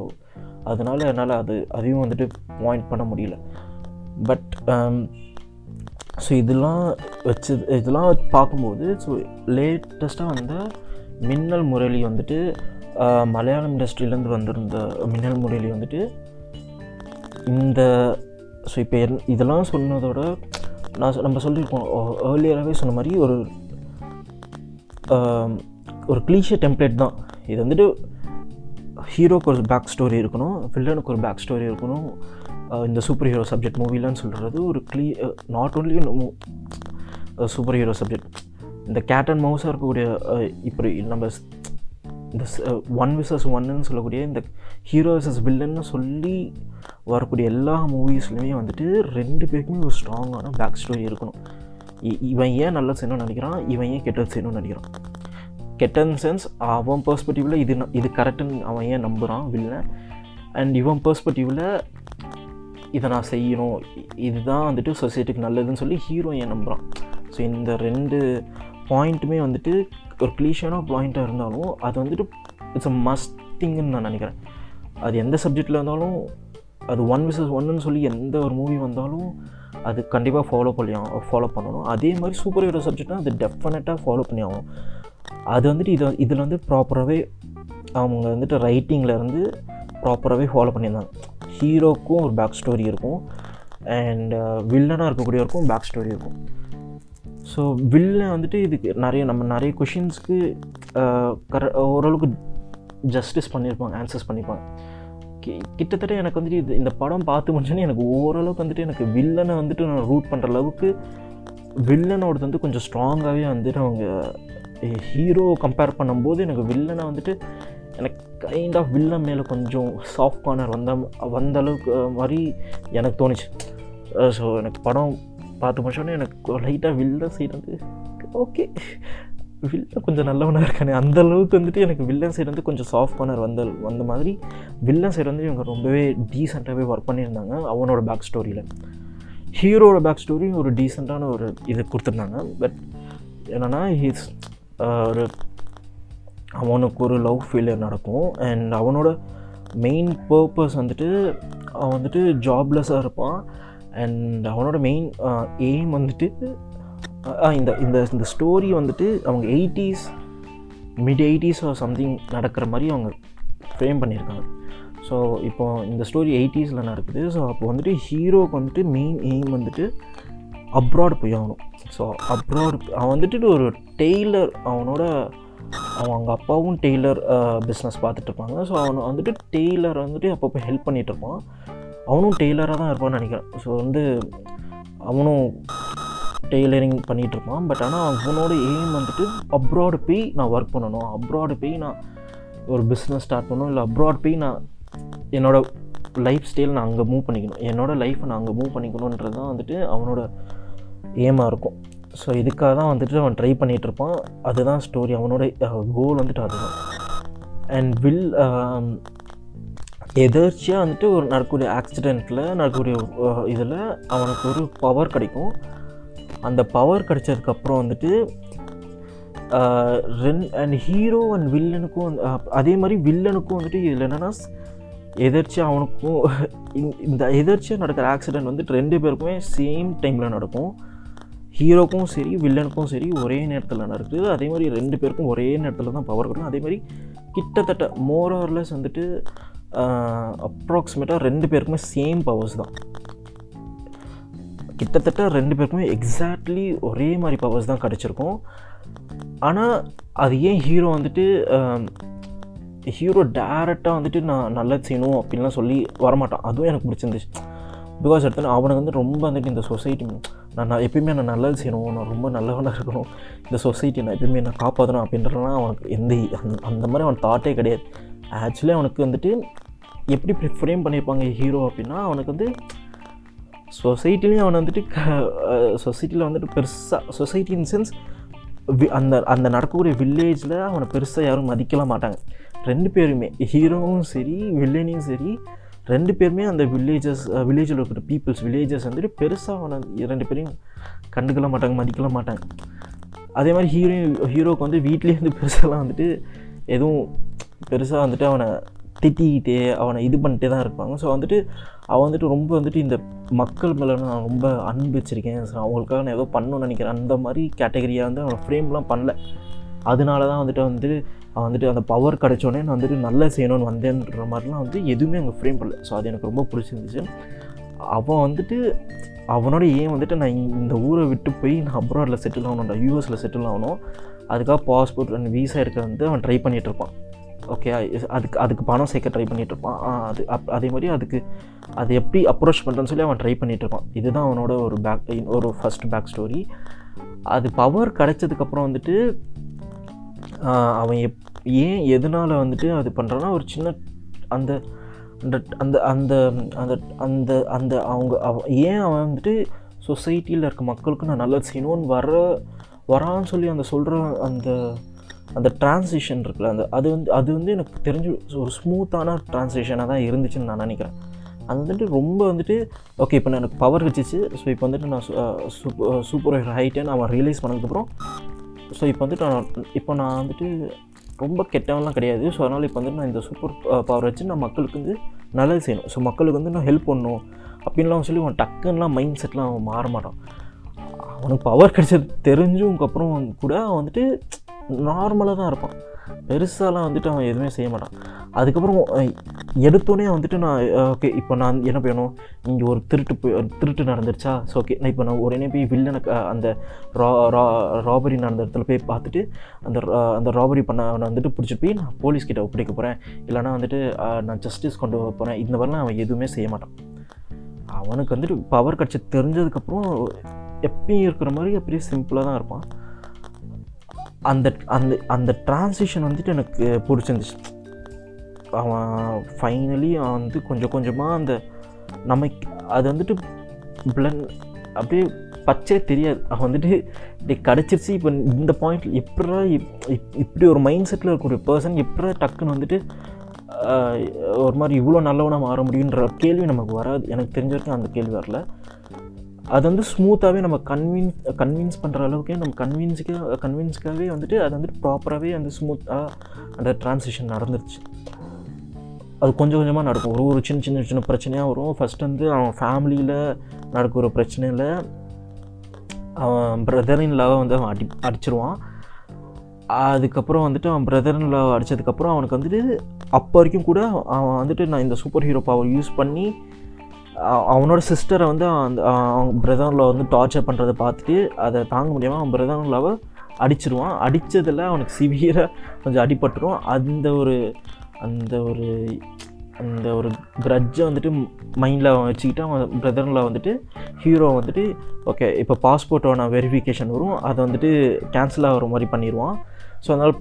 [SPEAKER 1] அதனால் என்னால் அது அதையும் வந்துட்டு பாயிண்ட் பண்ண முடியல. பட் ஸோ um, இதெல்லாம் வச்சு இதெல்லாம் பார்க்கும்போது ஸோ லேட்டஸ்ட்டாக வந்த மின்னல் முரளி வந்துட்டு மலையாளம் இண்டஸ்ட்ரியிலேருந்து வந்திருந்த மின்னல் முரளி வந்துட்டு இந்த ஸோ இப்போ இதெல்லாம் சொன்னதோட நான் சொ- நம்ம சொல்லியிருக்கோம் ஏர்லியராகவே சொன்ன மாதிரி ஒரு ஒரு க்ளீஷே டெம்ப்ளேட் தான். இது வந்துட்டு ஹீரோக்கு ஒரு பேக் ஸ்டோரி இருக்கணும் வில்லனுக்கு ஒரு பேக் ஸ்டோரி இருக்கணும் இந்த சூப்பர் ஹீரோ சப்ஜெக்ட் மூவிலான்னு சொல்கிறது ஒரு க்ளீ not only super hero subject இந்த கேட் அண்ட் மவுஸாக இருக்கக்கூடிய இப்படி நம்ம இந்த ஒன் விசஸ் ஒன்னு சொல்லக்கூடிய இந்த ஹீரோ விசஸ் வில்லன்னு சொல்லி வரக்கூடிய எல்லா மூவிஸ்லையுமே வந்துட்டு ரெண்டு பேருக்குமே ஒரு ஸ்ட்ராங்கான பேக் ஸ்டோரி இருக்கணும். இ- இவன் ஏன் நல்லது செய்யணும்னு நினைக்கிறான் இவன் ஏன் கெட்டது செய்யணும்னு நினைக்கிறான் கெட்டன் சென்ஸ் அவன் பர்ஸ்பெக்டிவில் இது இது கரெக்டுன்னு அவன் ஏன் நம்புகிறான் வில்லன் அண்ட் இவன் பர்ஸ்பெக்டிவில் இதை நான் செய்யணும் இதுதான் வந்துட்டு சொசைட்டிக்கு நல்லதுன்னு சொல்லி ஹீரோ ஏன் நம்புகிறான் ஸோ இந்த ரெண்டு பாயிண்ட்டுமே வந்துட்டு ஒரு கிளீஷனாக பாயிண்ட்டாக இருந்தாலும் அது வந்துட்டு இட்ஸ் அ மஸ்டிங்னு நான் நினைக்கிறேன். அது எந்த சப்ஜெக்டில் இருந்தாலும் அது ஒன் விசஸ் ஒன்னுன்னு சொல்லி எந்த ஒரு மூவி வந்தாலும் அது கண்டிப்பாக ஃபாலோ பண்ணி ஃபாலோ பண்ணணும். அதே மாதிரி சூப்பர் ஹீரோ சப்ஜெக்ட்னா அது டெஃபினட்டாக ஃபாலோ பண்ணி ஆகணும் அது வந்துட்டு இதை இதில் வந்து ப்ராப்பராகவே அவங்க வந்துட்டு ரைட்டிங்கில் இருந்து ப்ராப்பராகவே ஃபாலோ பண்ணியிருந்தாங்க. ஹீரோக்கும் ஒரு பேக் ஸ்டோரி இருக்கும் அண்ட் வில்லனாக uh, இருக்கக்கூடியவருக்கும் பேக் ஸ்டோரி இருக்கும். ஸோ வில்லன் வந்துட்டு இதுக்கு நிறைய நம்ம நிறைய கொஷின்ஸ்க்கு uh, கர ஓரளவுக்கு ஜஸ்டிஸ் பண்ணியிருப்பாங்க ஆன்சர்ஸ் பண்ணியிருப்பாங்க. கி- கிட்டத்தட்ட எனக்கு வந்துட்டு இது இந்த படம் பார்த்து முடிச்சோன்னே எனக்கு ஓரளவுக்கு வந்துட்டு எனக்கு வில்லனை வந்துட்டு நான் ரூட் பண்ணுற அளவுக்கு வில்லனோடது வந்து கொஞ்சம் ஸ்ட்ராங்காகவே வந்துட்டு அவங்க ஹீரோ கம்பேர் பண்ணும்போது எனக்கு வில்லனை வந்துட்டு எனக்கு கைண்ட் ஆஃப் வில்லன் மேலே கொஞ்சம் சாஃப்ட் கார்னர் வந்த வந்த அளவுக்கு மாதிரி எனக்கு தோணுச்சு. ஸோ எனக்கு படம் பார்த்து முடிச்சோடனே எனக்கு லைட்டாக வில்லன் சைடு வந்து ஓகே வில்லன் கொஞ்சம் நல்லவனாக இருக்கானே. அந்த அளவுக்கு வந்துட்டு எனக்கு வில்லன் சைடு வந்து கொஞ்சம் சாஃப்ட் கார்னர் வந்த வந்த மாதிரி வில்லன் சைடு வந்து இவங்க ரொம்பவே டீசெண்டாகவே ஒர்க் பண்ணியிருந்தாங்க அவனோட பேக் ஸ்டோரியில் ஹீரோட பேக் ஸ்டோரி ஒரு டீசெண்டான ஒரு இது கொடுத்துருந்தாங்க. பட் என்னென்னா ஹீஸ் ஒரு அவனுக்கு ஒரு லவ் ஃபெயிலியர் நடக்கும். அண்ட் அவனோட மெயின் பர்பஸ் வந்துட்டு அவன் வந்துட்டு ஜாப்லெஸ்ஸாக இருப்பான். அண்ட் அவனோட மெயின் எய்ம் வந்துட்டு இந்த இந்த இந்த ஸ்டோரி வந்துட்டு அவங்க எயிட்டிஸ் மிட் எயிட்டிஸ் சம்திங் நடக்கிற மாதிரி அவங்க ஃப்ரேம் பண்ணியிருக்காங்க. ஸோ இப்போ இந்த ஸ்டோரி எயிட்டிஸில் நடக்குது. ஸோ அப்போ வந்துட்டு ஹீரோக்கு வந்துட்டு மெயின் எய்ம் வந்துட்டு அப்ராட் போய் ஆகணும். ஸோ அப்ராட் அவன் வந்துட்டு ஒரு டெய்லர் அவனோட அவன் அவங்க அப்பாவும் டெய்லர் பிஸ்னஸ் பார்த்துட்ருப்பாங்க ஸோ அவன் வந்துட்டு டெய்லர் வந்துட்டு அப்பப்போ ஹெல்ப் பண்ணிகிட்ருப்பான் அவனும் டெய்லராக தான் இருப்பான்னு நினைக்கிறேன். ஸோ வந்து அவனும் டெய்லரிங் பண்ணிகிட்ருப்பான் பட் ஆனால் அவனோட எய்ம் வந்துட்டு அப்ராடு போய் நான் ஒர்க் பண்ணணும். அப்ராடு போய் நான் ஒரு பிஸ்னஸ் ஸ்டார்ட் பண்ணணும். இல்லை அப்ராட் போய் நான் என்னோடய லைஃப் ஸ்டைல் நான் அங்கே மூவ் பண்ணிக்கணும். என்னோடய லைஃப்பை நான் அங்கே மூவ் பண்ணிக்கணுன்றது தான் வந்துட்டு அவனோட ஏமாக இருக்கும். ஸோ இதுக்காக தான் வந்துட்டு அவன் ட்ரை பண்ணிகிட்டு இருப்பான். அதுதான் ஸ்டோரி அவனோட கோல் வந்துட்டு அதுதான். அண்ட் வில் um, எதர்ச்சியாக வந்துட்டு ஒரு நடக்கக்கூடிய ஆக்சிடெண்ட்டில் நடக்கக்கூடிய இதில் அவனுக்கு ஒரு பவர் கிடைக்கும். அந்த பவர் கிடைச்சதுக்கப்புறம் வந்துட்டு ரென் அண்ட் ஹீரோ அண்ட் வில்லனுக்கும் வந்து- அதே மாதிரி வில்லனுக்கும் வந்துட்டு இதில் என்னென்னா எதர்ச்சியாக அவனுக்கும் இந்த- இந்த எதர்ச்சியாக நடக்கிற ஆக்சிடெண்ட் வந்துட்டு ரெண்டு பேருக்குமே சேம் டைமில் நடக்கும். ஹீரோக்கும் சரி வில்லனுக்கும் சரி ஒரே நேரத்தில் நடக்குது. அதே மாதிரி ரெண்டு பேருக்கும் ஒரே நேரத்தில் தான் பவர் கிடைக்கும் அதே மாதிரி கிட்டத்தட்ட மோர் ஆர்லெஸ் வந்துட்டு அப்ராக்சிமேட்டாக ரெண்டு பேருக்குமே சேம் பவர்ஸ் தான். கிட்டத்தட்ட ரெண்டு பேருக்குமே எக்ஸாக்ட்லி ஒரே மாதிரி பவர்ஸ் தான் கிடச்சிருக்கும். ஆனால் அது ஏன் ஹீரோ வந்துட்டு ஹீரோ டேரெக்டாக வந்துட்டு நான் நல்லது செய்யணும் அப்படின்லாம் சொல்லி வரமாட்டான். அதுவும் எனக்கு பிடிச்சிருந்துச்சு. பிகாஸ் எடுத்தோன்னா அவனுக்கு வந்து ரொம்ப வந்துட்டு இந்த சொசைட்டி நான் நான் எப்பயுமே நான் நல்லது செய்யணும் நான் ரொம்ப நல்லவனாக இருக்கணும். இந்த சொசைட்டி நான் எப்பயுமே நான் காப்பாற்றணும் அப்படின்றலாம் அவனுக்கு எந்த அந்த- அந்த மாதிரி அவன் தாட்டே கிடையாது. ஆக்சுவலி அவனுக்கு வந்துட்டு எப்படி ஃப்ரேம் பண்ணியிருப்பாங்க ஹீரோ அப்படின்னா அவனுக்கு வந்து சொசைட்டிலையும் அவன் வந்துட்டு சொசைட்டியில் வந்துட்டு பெருசாக சொசைட்டி இன் சென்ஸ் அந்த அந்த நடக்கக்கூடிய வில்லேஜில் அவனை பெருசாக யாரும் மதிக்கலாம் மாட்டாங்க. ரெண்டு பேருமே ஹீரோவும் சரி வில்லனையும் சரி ரெண்டு பேருமே அந்த வில்லேஜஸ் வில்லேஜில் இருக்கிற பீப்புள்ஸ் வில்லேஜஸ் வந்துட்டு பெருசாக அவனை ரெண்டு பேரையும் கண்டுக்கல மாட்டாங்க மதிக்கல மாட்டாங்க. அதே மாதிரி ஹீரோயின் ஹீரோக்கு வந்து வீட்லேயே வந்து பெருசாலாம் வந்துட்டு எதுவும் பெருசாக வந்துட்டு அவனை திட்டிக்கிட்டே அவனை இது பண்ணிட்டே தான் இருப்பாங்க. ஸோ வந்துட்டு அவன் வந்துட்டு ரொம்ப வந்துட்டு இந்த மக்கள் மேலே நான் ரொம்ப அன்பு வச்சிருக்கேன். அவங்களுக்காக நான் ஏதோ பண்ணணும்னு நினைக்கிறேன். அந்த மாதிரி கேட்டகரியாக வந்து அவனை ஃப்ரேம்லாம் பண்ணல. அதனால தான் வந்துட்டு வந்து அவன் வந்துட்டு அந்த பவர் கிடச்சோடனே நான் வந்துட்டு நல்லா செய்யணும்னு வந்தேன்ற மாதிரிலாம் வந்து எதுவுமே அங்கே ஃப்ரேம் பண்ணல. ஸோ அது எனக்கு ரொம்ப பிடிச்சிருந்துச்சு. அவன் வந்துட்டு அவனோட ஏன் வந்துட்டு நான் இந்த- ஊரை விட்டு போய் நான் அப்ராடில் செட்டில் ஆகணும்டா யூஎஸில் செட்டில் ஆகணும். அதுக்காக பாஸ்போர்ட் அண்ட் வீசா இருக்க வந்து அவன் ட்ரை பண்ணிகிட்டு இருப்பான். ஓகே அதுக்கு அதுக்கு பணம் சேர்க்க ட்ரை பண்ணிகிட்டு இருப்பான். அது அப் அதே மாதிரி அதுக்கு அது எப்படி அப்ரோச் பண்ணுறேன்னு சொல்லி அவன் ட்ரை பண்ணிகிட்டு இருப்பான். இதுதான் அவனோட ஒரு பேக் ஒரு ஃபர்ஸ்ட் பேக் ஸ்டோரி அது பவர் கிடைச்சதுக்கப்புறம் வந்துட்டு அவன் எப் ஏன் எதனால் வந்துட்டு அது பண்ணுறான்னா ஒரு சின்ன அந்த அந்த அந்த அந்த அந்த அந்த அந்த அவங்க அவ ஏன் அவன் வந்துட்டு சொசைட்டியில் இருக்க மக்களுக்கு நான் நல்லது செய்யணும்னு வர வரான்னு சொல்லி அந்த சொல்கிற அந்த அந்த டிரான்சிஷன் இருக்குல்ல அந்த அது வந்து அது வந்து எனக்கு தெரிஞ்சு ஒரு ஸ்மூத்தான டிரான்சிஷனாக தான் இருந்துச்சுன்னு நான் நினைக்கிறேன். அது வந்துட்டு ரொம்ப வந்துட்டு ஓகே இப்போ நான் எனக்கு பவர் வச்சிச்சு. ஸோ இப்போ வந்துட்டு நான் சூப்பர் சூப்பர் ஹைட்டை நான் அவன் ரியலைஸ் பண்ணதுக்கப்புறம் ஸோ இப்போ வந்துட்டு நான் இப்போ நான் வந்துட்டு ரொம்ப கெட்டவன்லாம் கிடையாது. ஸோ அதனால் இப்போ வந்துட்டு நான் இந்த சூப்பர் பவர் வச்சு நான் மக்களுக்கு வந்து நல்லது செய்யணும். ஸோ மக்களுக்கு வந்து நான் ஹெல்ப் பண்ணணும் அப்படின்லாம் சொல்லி அவன் டக்குன்னுலாம் மைண்ட் செட்லாம் அவன் மாற மாட்டான். அவனுக்கு பவர் கிடைச்சது தெரிஞ்சவங்க அப்புறம் கூட வந்துட்டு நார்மலாக தான் இருப்பான். பெருசாலாம் வந்துட்டு அவன் எதுவுமே செய்ய மாட்டான். அதுக்கப்புறம் எடுத்தோடனே வந்துட்டு நான் ஓகே இப்போ நான் என்ன பண்ணணும்? இங்கே ஒரு திருட்டு போய் திருட்டு நடந்துருச்சா? ஸோ ஓகே நான் இப்போ நான் உடனே போய் வில்லனை அந்த ரா ரா ராபரி நடந்த இடத்துல போய் பார்த்துட்டு அந்த அந்த ராபரி பண்ண அவனை வந்துட்டு பிடிச்சிட்டு போய் நான் போலீஸ் கிட்ட ஒப்படைக்க போகிறேன் இல்லைனா வந்துட்டு நான் ஜஸ்டிஸ் கொண்டு போகிறேன் இந்த மாதிரிலாம் அவன் எதுவுமே செய்ய மாட்டான். அவனுக்கு வந்துட்டு பவர் கட்சி தெரிஞ்சதுக்கப்புறம் எப்பயும் இருக்கிற மாதிரி அப்படியே சிம்பிளாக தான் இருப்பான். அந்த அந்த அந்த டிரான்சிஷன் வந்துட்டு எனக்கு பிடிச்சிருந்துச்சு. அவன் ஃபைனலி அவன் வந்து கொஞ்சம் கொஞ்சமாக அந்த நமக்கு அது வந்துட்டு பிளன் அப்படியே பச்சே தெரியாது. அவன் வந்துட்டு இப்படி கிடச்சிருச்சு இப்போ இந்த பாயிண்டில் எப்படா இப்- இப்- இப்படி ஒரு மைண்ட் செட்டில் இருக்க ஒரு பர்சன் எப்படா டக்குன்னு வந்துட்டு ஒரு மாதிரி இவ்வளோ நல்லவனாக மாற முடியுன்ற கேள்வி நமக்கு வராது. எனக்கு தெரிஞ்ச வரைக்கும் அந்த கேள்வி வரல. அது வந்து ஸ்மூத்தாகவே நம்ம கன்வின்ஸ் கன்வின்ஸ் பண்ணுற அளவுக்கே நம்ம கன்வின்ஸுக்கே கன்வின்ஸ்க்காகவே வந்துட்டு அது வந்துட்டு ப்ராப்பராகவே வந்து ஸ்மூத்தாக அந்த ட்ரான்சிஷன் நடந்துருச்சு. அது கொஞ்சம் கொஞ்சமாக நடக்கும். ஒரு ஒரு சின்ன சின்ன சின்ன பிரச்சனையாக வரும். ஃபஸ்ட் வந்து அவன் ஃபேமிலியில் நடக்கிற பிரச்சனையில் அவன் பிரதர் லவ் வந்து அவன் அடி அடிச்சிருவான். அதுக்கப்புறம் வந்துட்டு அவன் பிரதர் லவ் அடித்ததுக்கப்புறம் அவனுக்கு வந்துட்டு அப்போ வரைக்கும் கூட அவன் வந்துட்டு நான் இந்த சூப்பர் ஹீரோ பவர் யூஸ் பண்ணி அவனோட சிஸ்டரை வந்து அந்த அவன் பிரதர் வந்து டார்ச்சர் பண்ணுறதை பார்த்துட்டு அதை தாங்க முடியாமல் அவன் பிரதர்லாவை அடிச்சிருவான். அடித்ததில் அவனுக்கு சிவியராக கொஞ்சம் அடிபட்டுரும். அந்த ஒரு அந்த ஒரு அந்த ஒரு கிரட்ஜை வந்துட்டு மைண்டில் அவன் வச்சுக்கிட்டு அவன் பிரதரில் வந்துட்டு ஹீரோ வந்துட்டு ஓகே இப்போ பாஸ்போர்ட்டோட வெரிஃபிகேஷன் வரும். அதை வந்துட்டு கேன்சல் ஆகிற மாதிரி பண்ணிடுவான் ஸோ அதனால்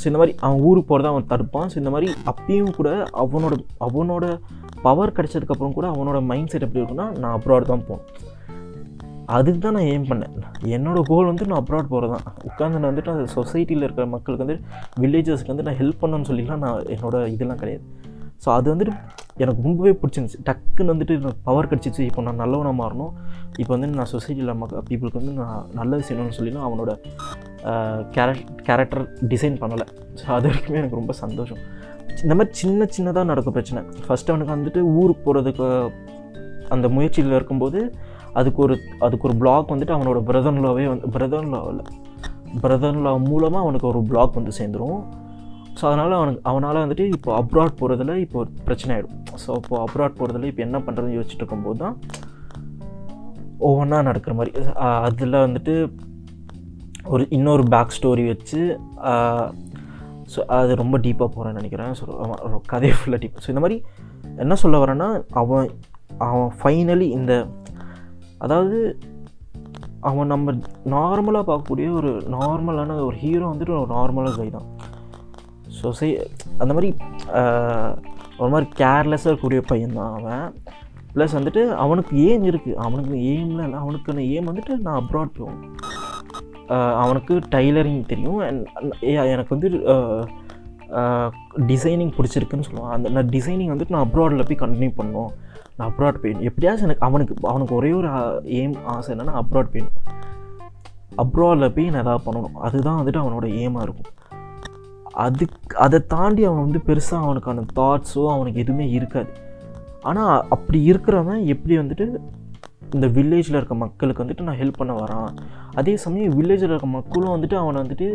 [SPEAKER 1] ஸோ இந்த மாதிரி அவன் ஊருக்கு போகிறத அவன் தடுப்பான். ஸோ இந்த மாதிரி அப்பயும் கூட அவனோட அவனோட பவர் கிடச்சதுக்கப்புறம் கூட அவனோட மைண்ட் செட் எப்படி இருக்குன்னா நான் அப்ராட் தான் போகணும். அதுக்கு தான் நான் எய்ம் பண்ணேன். என்னோடய கோல் வந்து நான் அப்ராட் போகிறது தான் உட்காந்து நான் வந்துட்டு அந்த சொசைட்டியில் இருக்கிற மக்களுக்கு வந்து வில்லேஜஸ்க்கு வந்து நான் ஹெல்ப் பண்ணணும்னு சொல்லிலாம் நான் என்னோட இதெல்லாம் கிடையாது. ஸோ அது வந்துட்டு எனக்கு ரொம்பவே பிடிச்சிருந்துச்சு. டக்குன்னு வந்துட்டு எனக்கு பவர் கிடச்சிச்சு. இப்போ நான் நல்லவனாக மாறணும். இப்போ வந்து நான் சொசைட்டியில் மக்க பீப்புளுக்கு வந்து நான் நல்லது செய்யணும்னு சொல்லிலாம் அவனோட கேரக்ட் கேரக்டர் டிசைன் பண்ணலை. ஸோ அது வரைக்குமே எனக்கு ரொம்ப சந்தோஷம். இந்த மாதிரி சின்ன சின்னதாக நடக்கும் பிரச்சனை. ஃபஸ்ட்டு அவனுக்கு வந்துட்டு ஊருக்கு போகிறதுக்கு அந்த முயற்சியில் இருக்கும்போது அதுக்கு ஒரு அதுக்கு ஒரு பிளாக் வந்துட்டு அவனோட பிரதர்லாவே வந்து பிரதர்லாவில் பிரதர்லா மூலமாக அவனுக்கு ஒரு பிளாக் வந்து சேர்ந்துடும் ஸோ அதனால் அவனுக்கு அவனால் வந்துட்டு இப்போ அப்ராட் போகிறதுல இப்போ ஒரு பிரச்சனை ஆகிடும் ஸோ இப்போ அப்ராட் போகிறதுல இப்போ என்ன பண்ணுறதுன்னு யோசிச்சுட்டு இருக்கும்போது தான் ஒவ்வொன்றா நடக்கிற மாதிரி அதில் வந்துட்டு ஒரு இன்னொரு பேக் ஸ்டோரி வச்சு ஸோ அது ரொம்ப டீப்பாக போகிறேன்னு நினைக்கிறேன். ஸோ கதையை ஃபுல்லாக டீப் ஸோ இந்த மாதிரி என்ன சொல்ல வரேன்னா அவன் அவன் ஃபைனலி இந்த அதாவது அவன் நம்ம நார்மலாக பார்க்கக்கூடிய ஒரு நார்மலான ஒரு ஹீரோ வந்துட்டு ஒரு நார்மலாக கை தான். ஸோ சே அந்த மாதிரி ஒரு மாதிரி கேர்லெஸ்ஸாக இருக்கக்கூடிய பையன் தான் அவன். ப்ளஸ் வந்துட்டு அவனுக்கு ஏம் இருக்குது அவனுக்கு ஏம்லாம் இல்லை. அவனுக்கான ஏம் வந்துட்டு நான் அப்ராட் போவேன் அவனுக்கு டைலரிங் தெரியும். அண்ட் எனக்கு வந்து டிசைனிங் பிடிச்சிருக்குன்னு சொல்லுவான். அந்த நான் டிசைனிங் வந்துட்டு நான் அப்ராடில் போய் கண்டினியூ பண்ணணும் நான் அப்ராட் போயிடணும் எப்படியாச்சும் எனக்கு அவனுக்கு அவனுக்கு ஒரே ஒரு எய்ம் ஆசை என்னென்னா அப்ராட் போயிடணும் அப்ராடில் போய் நான் எதாவது பண்ணணும். அதுதான் வந்துட்டு அவனோட எய்மாக இருக்கும். அதுக்கு அதை தாண்டி அவன் வந்து பெருசாக அவனுக்கான தாட்ஸோ அவனுக்கு எதுவுமே இருக்காது. ஆனால் அப்படி இருக்கிறவன் எப்படி வந்துட்டு இந்த வில்லேஜில் இருக்க மக்களுக்கு வந்துட்டு நான் ஹெல்ப் பண்ண வரான். அதே சமயம் வில்லேஜில் இருக்க மக்களும் வந்துட்டு அவனை வந்துட்டு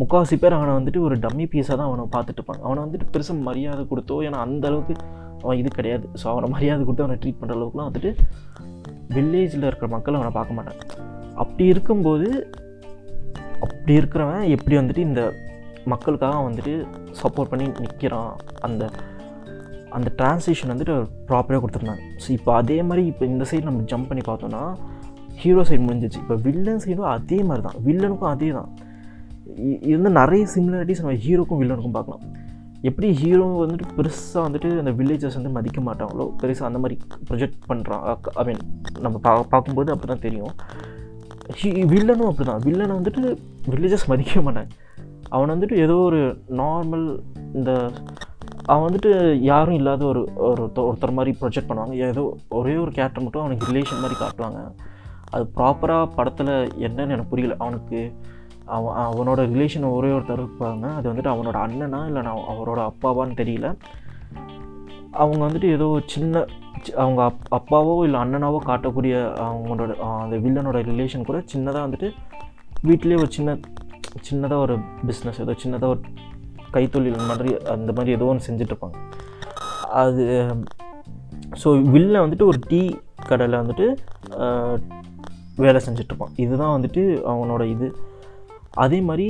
[SPEAKER 1] முக்கால்வாசி பேர் அவனை வந்துட்டு ஒரு டம்மி பீஸாக தான் அவனை பார்த்துட்டுப்பான் அவனை வந்துட்டு பெருசாக மரியாதை கொடுத்தோ ஏன்னா அந்த அளவுக்கு அவன் இது கிடையாது. ஸோ அவனை மரியாதை கொடுத்து அவனை ட்ரீட் பண்ணுற அளவுக்குலாம் வந்துட்டு வில்லேஜில் இருக்கிற மக்கள் அவனை பார்க்க மாட்டாங்க. அப்படி இருக்கும்போது அப்படி இருக்கிறவன் எப்படி வந்துட்டு இந்த மக்களுக்காக வந்துட்டு சப்போர்ட் பண்ணி நிற்கிறான் அந்த அந்த டிரான்ஸ்லேஷன் வந்துட்டு ப்ராப்பராக கொடுத்துருந்தாங்க. ஸோ இப்போ அதே மாதிரி இப்போ இந்த சைடு நம்ம ஜம்ப் பண்ணி பார்த்தோன்னா ஹீரோ சைடு முடிஞ்சிச்சு. இப்போ வில்லன் சைடும் அதே மாதிரி தான். வில்லனுக்கும் அதே தான். இது வந்து நிறைய சிமிலாரிட்டிஸ் நம்ம ஹீரோக்கும் வில்லனுக்கும் பார்க்கலாம். எப்படி ஹீரோ வந்துட்டு பெருசாக வந்துட்டு அந்த வில்லேஜஸ் வந்து மதிக்க மாட்டாங்களோ பெருசாக அந்த மாதிரி ப்ரொஜெக்ட் பண்ணுறான் ஐ மீன் நம்ம பா பார்க்கும்போது அப்படி தான் தெரியும். ஹீ வில்லனும் அப்படி தான் வில்லனை வந்துட்டு வில்லேஜஸ் மதிக்க மாட்டாங்க. அவன் வந்துட்டு ஏதோ ஒரு நார்மல் இந்த அவன் வந்துட்டு யாரும் இல்லாத ஒரு ஒரு ஒருத்தர் மாதிரி ப்ரொஜெக்ட் பண்ணுவாங்க. ஏதோ ஒரே ஒரு கேரக்டர் மட்டும் அவனுக்கு ரிலேஷன் மாதிரி காட்டுவாங்க. அது ப்ராப்பராக படத்தில் என்னன்னு எனக்கு புரியல. அவனுக்கு அவன் அவனோட ரிலேஷன் ஒரே ஒருத்தர் இருப்பாங்க. அது வந்துட்டு அவனோட அண்ணனா இல்லை நான் அவரோட அப்பாவான்னு தெரியல. அவங்க வந்துட்டு ஏதோ சின்ன அவங்க அப் அப்பாவோ இல்லை அண்ணனாவோ காட்டக்கூடிய அவங்களோட அந்த வில்லனோட ரிலேஷன் கூட சின்னதாக வந்துட்டு வீட்டிலே ஒரு சின்ன சின்னதாக ஒரு பிஸ்னஸ் ஏதோ சின்னதாக ஒரு கைத்தொழில் மாதிரி அந்த மாதிரி ஏதோ ஒன்று செஞ்சிட்ருப்பாங்க அது ஸோ வில்ல வந்துட்டு ஒரு டீ கடையில் வந்துட்டு வேலை செஞ்சிட்ருப்பான் இதுதான் வந்துட்டு அவனோட இது. அதே மாதிரி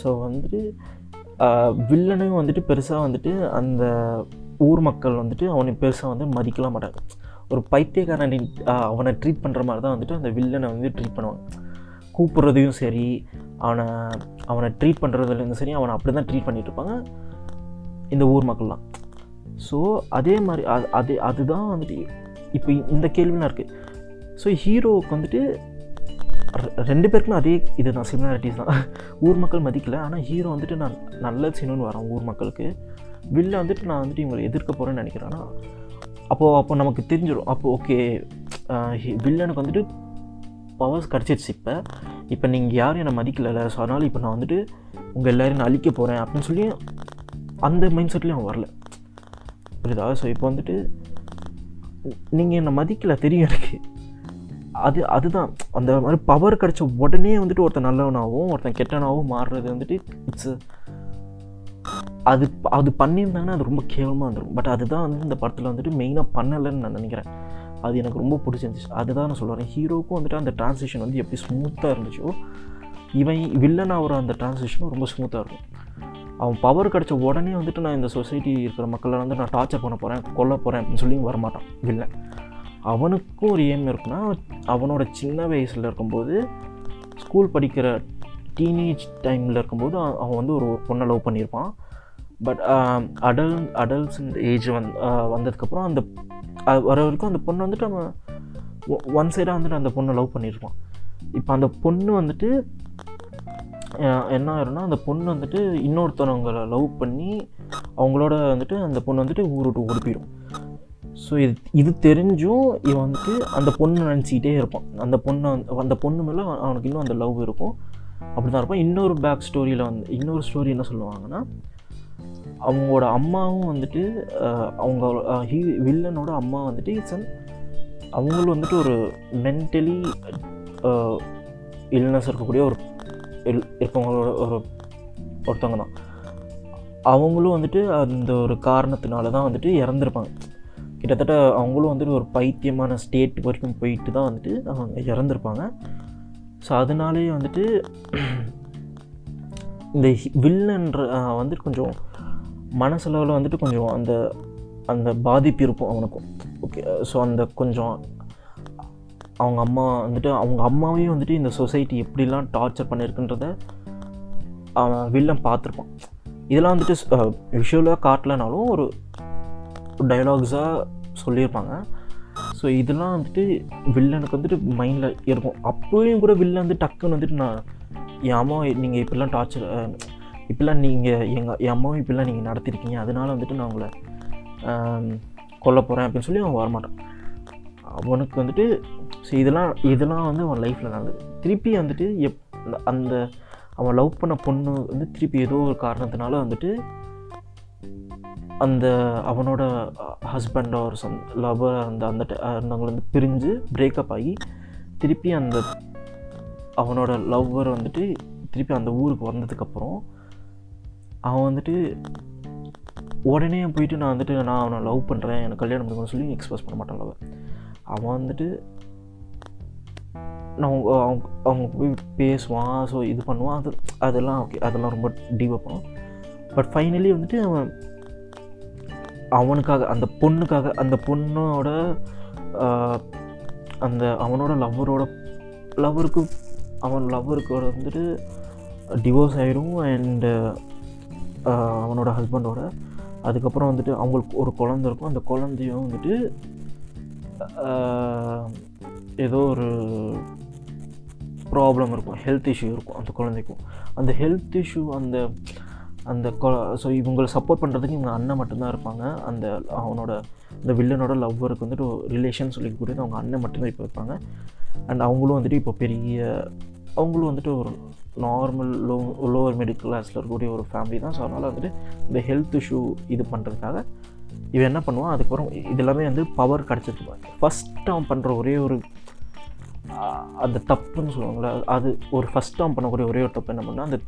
[SPEAKER 1] ஸோ வந்துட்டு வில்லனையும் வந்துட்டு பெருசாக வந்துட்டு அந்த ஊர் மக்கள் வந்துட்டு அவனை பெருசாக வந்து மதிக்கலாம் மாட்டாங்க. ஒரு பைத்தியக்காரனை அவனை ட்ரீட் பண்ணுற மாதிரி தான் வந்துட்டு அந்த வில்லனை வந்து ட்ரீட் பண்ணுவாங்க. கூப்பிட்றதையும் சரி அவனை அவனை ட்ரீட் பண்ணுறதுலேருந்து சரி அவனை அப்படி தான் ட்ரீட் பண்ணிகிட்டு இருப்பாங்க இந்த ஊர் மக்கள்லாம். ஸோ அதே மாதிரி அது அது அதுதான் வந்துட்டு இப்போ இந்த கேள்விலாம் இருக்குது ஸோ ஹீரோவுக்கு வந்துட்டு ரெண்டு பேருக்குமே அதே இதுதான் சிமிலாரிட்டிஸ் தான். ஊர் மக்கள் மதிக்கலை ஆனால் ஹீரோ வந்துட்டு நான் நல்லது செய்யணும்னு வரேன் ஊர் மக்களுக்கு. வில்ல வந்துட்டு நான் வந்துட்டு இவங்களை எதிர்க்க போகிறேன்னு நினைக்கிறேன்னா அப்போது அப்போ நமக்கு தெரிஞ்சிடும். அப்போ ஓகே வில்லனுக்கு வந்துட்டு பவர்ஸ் கிடச்சிருச்சு இப்போ. இப்போ நீங்கள் யாரும் என்னை மதிக்கலை ஸோ அதனால் இப்போ நான் வந்துட்டு உங்கள் எல்லோரையும் நான் அழிக்க போகிறேன் அப்படின்னு சொல்லி அந்த மைண்ட் செட்லேயும் அவன் வரல. புரியுதா? ஸோ இப்போ வந்துட்டு நீங்கள் என்னை மதிக்கலை தெரியும் எனக்கு. அது அதுதான். அந்த மாதிரி பவர் கிடச்ச உடனே வந்துட்டு ஒருத்தன் நல்லவனாகவும் ஒருத்தன் கெட்டவனாகவும் மாறுறது வந்துட்டு இட்ஸ் அது அது பண்ணியிருந்தாங்கன்னா அது ரொம்ப கேவலமாக வந்துடும் பட் அதுதான் வந்து இந்த படத்தில் வந்துட்டு மெயினாக பண்ணலைன்னு நான் நினைக்கிறேன். அது எனக்கு ரொம்ப பிடிச்சிருந்துச்சு. அதுதான் நான் சொல்லுவேன் ஹீரோக்கும் வந்துட்டு அந்த ட்ரான்ஸ்லேஷன் வந்து எப்படி ஸ்மூத்தாக இருந்துச்சோ இவன் வில்லன் ஆகிற அந்த ட்ரான்ஸ்லேஷனும் ரொம்ப ஸ்மூத்தாக இருக்கும். அவன் பவர் கிடச்ச உடனே வந்துட்டு நான் இந்த சொசைட்டி இருக்கிற மக்களை வந்து நான் டார்ச்சர் பண்ண போகிறேன் கொல்ல போகிறேன் அப்படின்னு சொல்லி வரமாட்டான் வில்லன் அவனுக்கும் ஒரு ஏம் இருக்குன்னா அவனோட சின்ன வயசில் இருக்கும்போது ஸ்கூல் படிக்கிற டீனேஜ் டைமில் இருக்கும்போது அவன் வந்து ஒரு பொண்ணை லவ் பண்ணியிருப்பான். பட் அடல் அடல்ட்ஸ் ஏஜ் வந் uh, வந்ததுக்கப்புறம் அந்த வர வரைக்கும் அந்த பொண்ணு வந்துட்டு நம்ம ஒன் சைடாக வந்துட்டு அந்த பொண்ணை லவ் பண்ணியிருப்பான் இப்போ அந்த பொண்ணு வந்துட்டு என்ன ஆயிரும்னா அந்த பொண்ணு வந்துட்டு இன்னொருத்தவங்களை லவ் பண்ணி அவங்களோட வந்துட்டு அந்த பொண்ணு வந்துட்டு ஊர் விட்டு ஓடி ஸோ இது இது தெரிஞ்சும் இவன் வந்துட்டு அந்த பொண்ணு நினச்சிக்கிட்டே இருப்பான். அந்த பொண்ணை வந்து- அந்த பொண்ணு மேலே அவனுக்கு இன்னும் அந்த லவ் இருக்கும். அப்படி தான் இருப்பான். இன்னொரு பேக் ஸ்டோரியில் வந்து இன்னொரு ஸ்டோரி என்ன சொல்லுவாங்கன்னா அவங்களோட அம்மாவும் வந்துட்டு அவங்க ஹீ வில்லனோட அம்மா வந்துட்டு இட்ஸ் அன் அவங்களும் வந்துட்டு ஒரு மென்டலி இல்னஸ் இருக்கக்கூடிய ஒரு இல்- இருக்கவங்களோட ஒரு ஒருத்தவங்க தான். அவங்களும் வந்துட்டு அந்த ஒரு காரணத்தினால தான் வந்துட்டு இறந்துருப்பாங்க. கிட்டத்தட்ட அவங்களும் வந்துட்டு ஒரு பைத்தியமான ஸ்டேட் வரைக்கும் போயிட்டு தான் வந்துட்டு அவங்க இறந்துருப்பாங்க. ஸோ அதனாலேயே வந்துட்டு இந்த வில்லன்ற வந்துட்டு கொஞ்சம் மனசளவில் வந்துட்டு கொஞ்சம் அந்த அந்த பாதிப்பு இருக்கும் அவனுக்கும். ஓகே ஸோ அந்த கொஞ்சம் அவங்க அம்மா வந்துட்டு அவங்க அம்மாவையும் வந்துட்டு இந்த சொசைட்டி எப்படிலாம் டார்ச்சர் பண்ணியிருக்குன்றத அவன் வில்லன் பார்த்துருப்பான். இதெல்லாம் வந்துட்டு விஷுவலாக காட்டலனாலும் ஒரு டைலாக்ஸாக சொல்லியிருப்பாங்க. ஸோ இதெல்லாம் வந்துட்டு வில்லனுக்கு வந்துட்டு மைண்டில் இருக்கும். அப்போயும் கூட வில்லன் வந்து டக்குன்னு வந்துட்டு நான் என் அம்மா நீங்கள் இப்படிலாம் டார்ச்சர் இப்படிலாம் நீங்கள் எங்கள் என் அம்மாவும் இப்படிலாம் நீங்கள் நடத்திருக்கீங்க. அதனால வந்துட்டு நான் உங்களை கொல்ல போகிறேன் அப்படின்னு சொல்லி அவன் வரமாட்டான். அவனுக்கு வந்துட்டு ஸோ இதெல்லாம் இதெல்லாம் வந்து அவன் லைஃப்பில் நடந்தது. திருப்பி வந்துட்டு எப் அந்த அவன் லவ் பண்ண பொண்ணு வந்து திருப்பி ஏதோ ஒரு காரணத்தினால வந்துட்டு அந்த அவனோட ஹஸ்பண்டோ ஒரு சம் லவர் அந்த அந்த இருந்தவங்களை வந்து பிரிஞ்சு பிரேக்கப் ஆகி திருப்பி அந்த அவனோட லவ்வர் வந்துட்டு திருப்பி அந்த ஊருக்கு வந்ததுக்கப்புறம் அவன் வந்துட்டு உடனே போயிட்டு நான் வந்துட்டு நான் அவனை லவ் பண்ணுறேன் எனக்கு கல்யாணம் பண்ணுங்கன்னு சொல்லி எக்ஸ்பிரஸ் பண்ண மாட்டான் லவ் அவன் வந்துட்டு நான் அவங்க அவங்க அவங்க போய் பேசுவான் ஸோ இது பண்ணுவான் அது அதெல்லாம் ஓகே அதெல்லாம் ரொம்ப டீவாக பண்ணுவான் பட் ஃபைனலி வந்துட்டு அவன் அவனுக்காக அந்த பொண்ணுக்காக அந்த பொண்ணோட அந்த அவனோட லவ்வரோட லவ்வருக்கு அவன் லவ்வருக்கோட வந்துட்டு டிவோர்ஸ் ஆகிடும் அண்டு அவனோட ஹஸ்பண்டோட அதுக்கப்புறம் வந்துட்டு அவங்களுக்கு ஒரு குழந்த இருக்கும். அந்த குழந்தையும் வந்துட்டு ஏதோ ஒரு ப்ராப்ளம் இருக்கும். ஹெல்த் இஷ்யூ இருக்கும் அந்த குழந்தைக்கும். அந்த ஹெல்த் இஷ்யூ அந்த அந்த ஸோ இவங்களை சப்போர்ட் பண்ணுறதுக்கு இவங்க அண்ணன் மட்டும்தான் இருப்பாங்க. அந்த அவனோட இந்த வில்லனோட லவ்வருக்கு வந்துட்டு ரிலேஷன் சொல்லிக்கூடியது அவங்க அண்ணன் மட்டும்தான் இப்போ இருப்பாங்க. அண்ட் அவங்களும் வந்துட்டு இப்போ பெரிய அவங்களும் வந்துட்டு ஒரு நார்மல் லோ லோவர் மிடில் கிளாஸில் இருக்கக்கூடிய ஒரு ஃபேமிலி தான். ஸோ அதனால் வந்துட்டு இந்த ஹெல்த் இஷ்யூ இது பண்ணுறதுக்காக இவன் என்ன பண்ணுவான்? அதுக்கப்புறம் இது எல்லாமே வந்து பவர் கிடச்சிட்டு ஃபஸ்ட் அவன் பண்ணுற ஒரே ஒரு அந்த தப்புன்னு சொல்லுவாங்கள்ல அது ஒரு ஃபஸ்ட் அவன் பண்ணக்கூடிய ஒரே ஒரு தப்பு என்ன பண்ணால் அந்த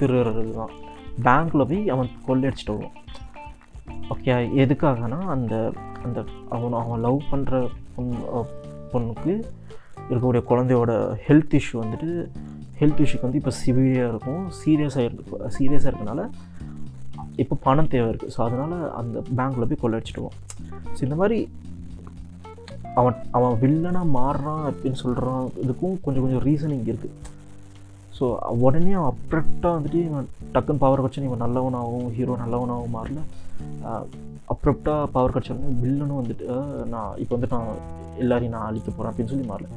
[SPEAKER 1] திருறது தான். பேங்க்கில் போய் அவன் கொள்ளையடிச்சிட்டு வருவான். ஓகே எதுக்காகனா அந்த அந்த அவன் அவன் லவ் பண்ணுற பொண்ணு பொண்ணுக்கு இருக்கக்கூடிய குழந்தையோட ஹெல்த் இஷ்யூ வந்துட்டு ஹெல்த் இஷ்யூக்கு வந்து இப்போ சிவியராக இருக்கும். சீரியஸாக இருக்கு சீரியஸாக இருக்கனால இப்போ பணம் தேவை இருக்குது ஸோ அதனால் அந்த பேங்க்கில் போய் கொள்ளடிச்சிடுவான் ஸோ இந்த மாதிரி அவன் அவன் வில்லனாக மாறுறான் அப்படின்னு சொல்கிறான் இதுக்கும் கொஞ்சம் கொஞ்சம் ரீசனிங் இருக்குது ஸோ உடனே அவன் அப்ரக்டாக வந்துட்டு இவன் டக்குன்னு பவர் கட்சன் இவன் நல்லவனாகவும் ஹீரோ நல்லவனாகவும் மாறல. அப்ரப்டாக பவர் கட்சன் வில்லனும் வந்துட்டு நான் இப்போ வந்துட்டு நான் எல்லாரையும் நான் அழிக்க போகிறேன் அப்படின்னு சொல்லி மாறல.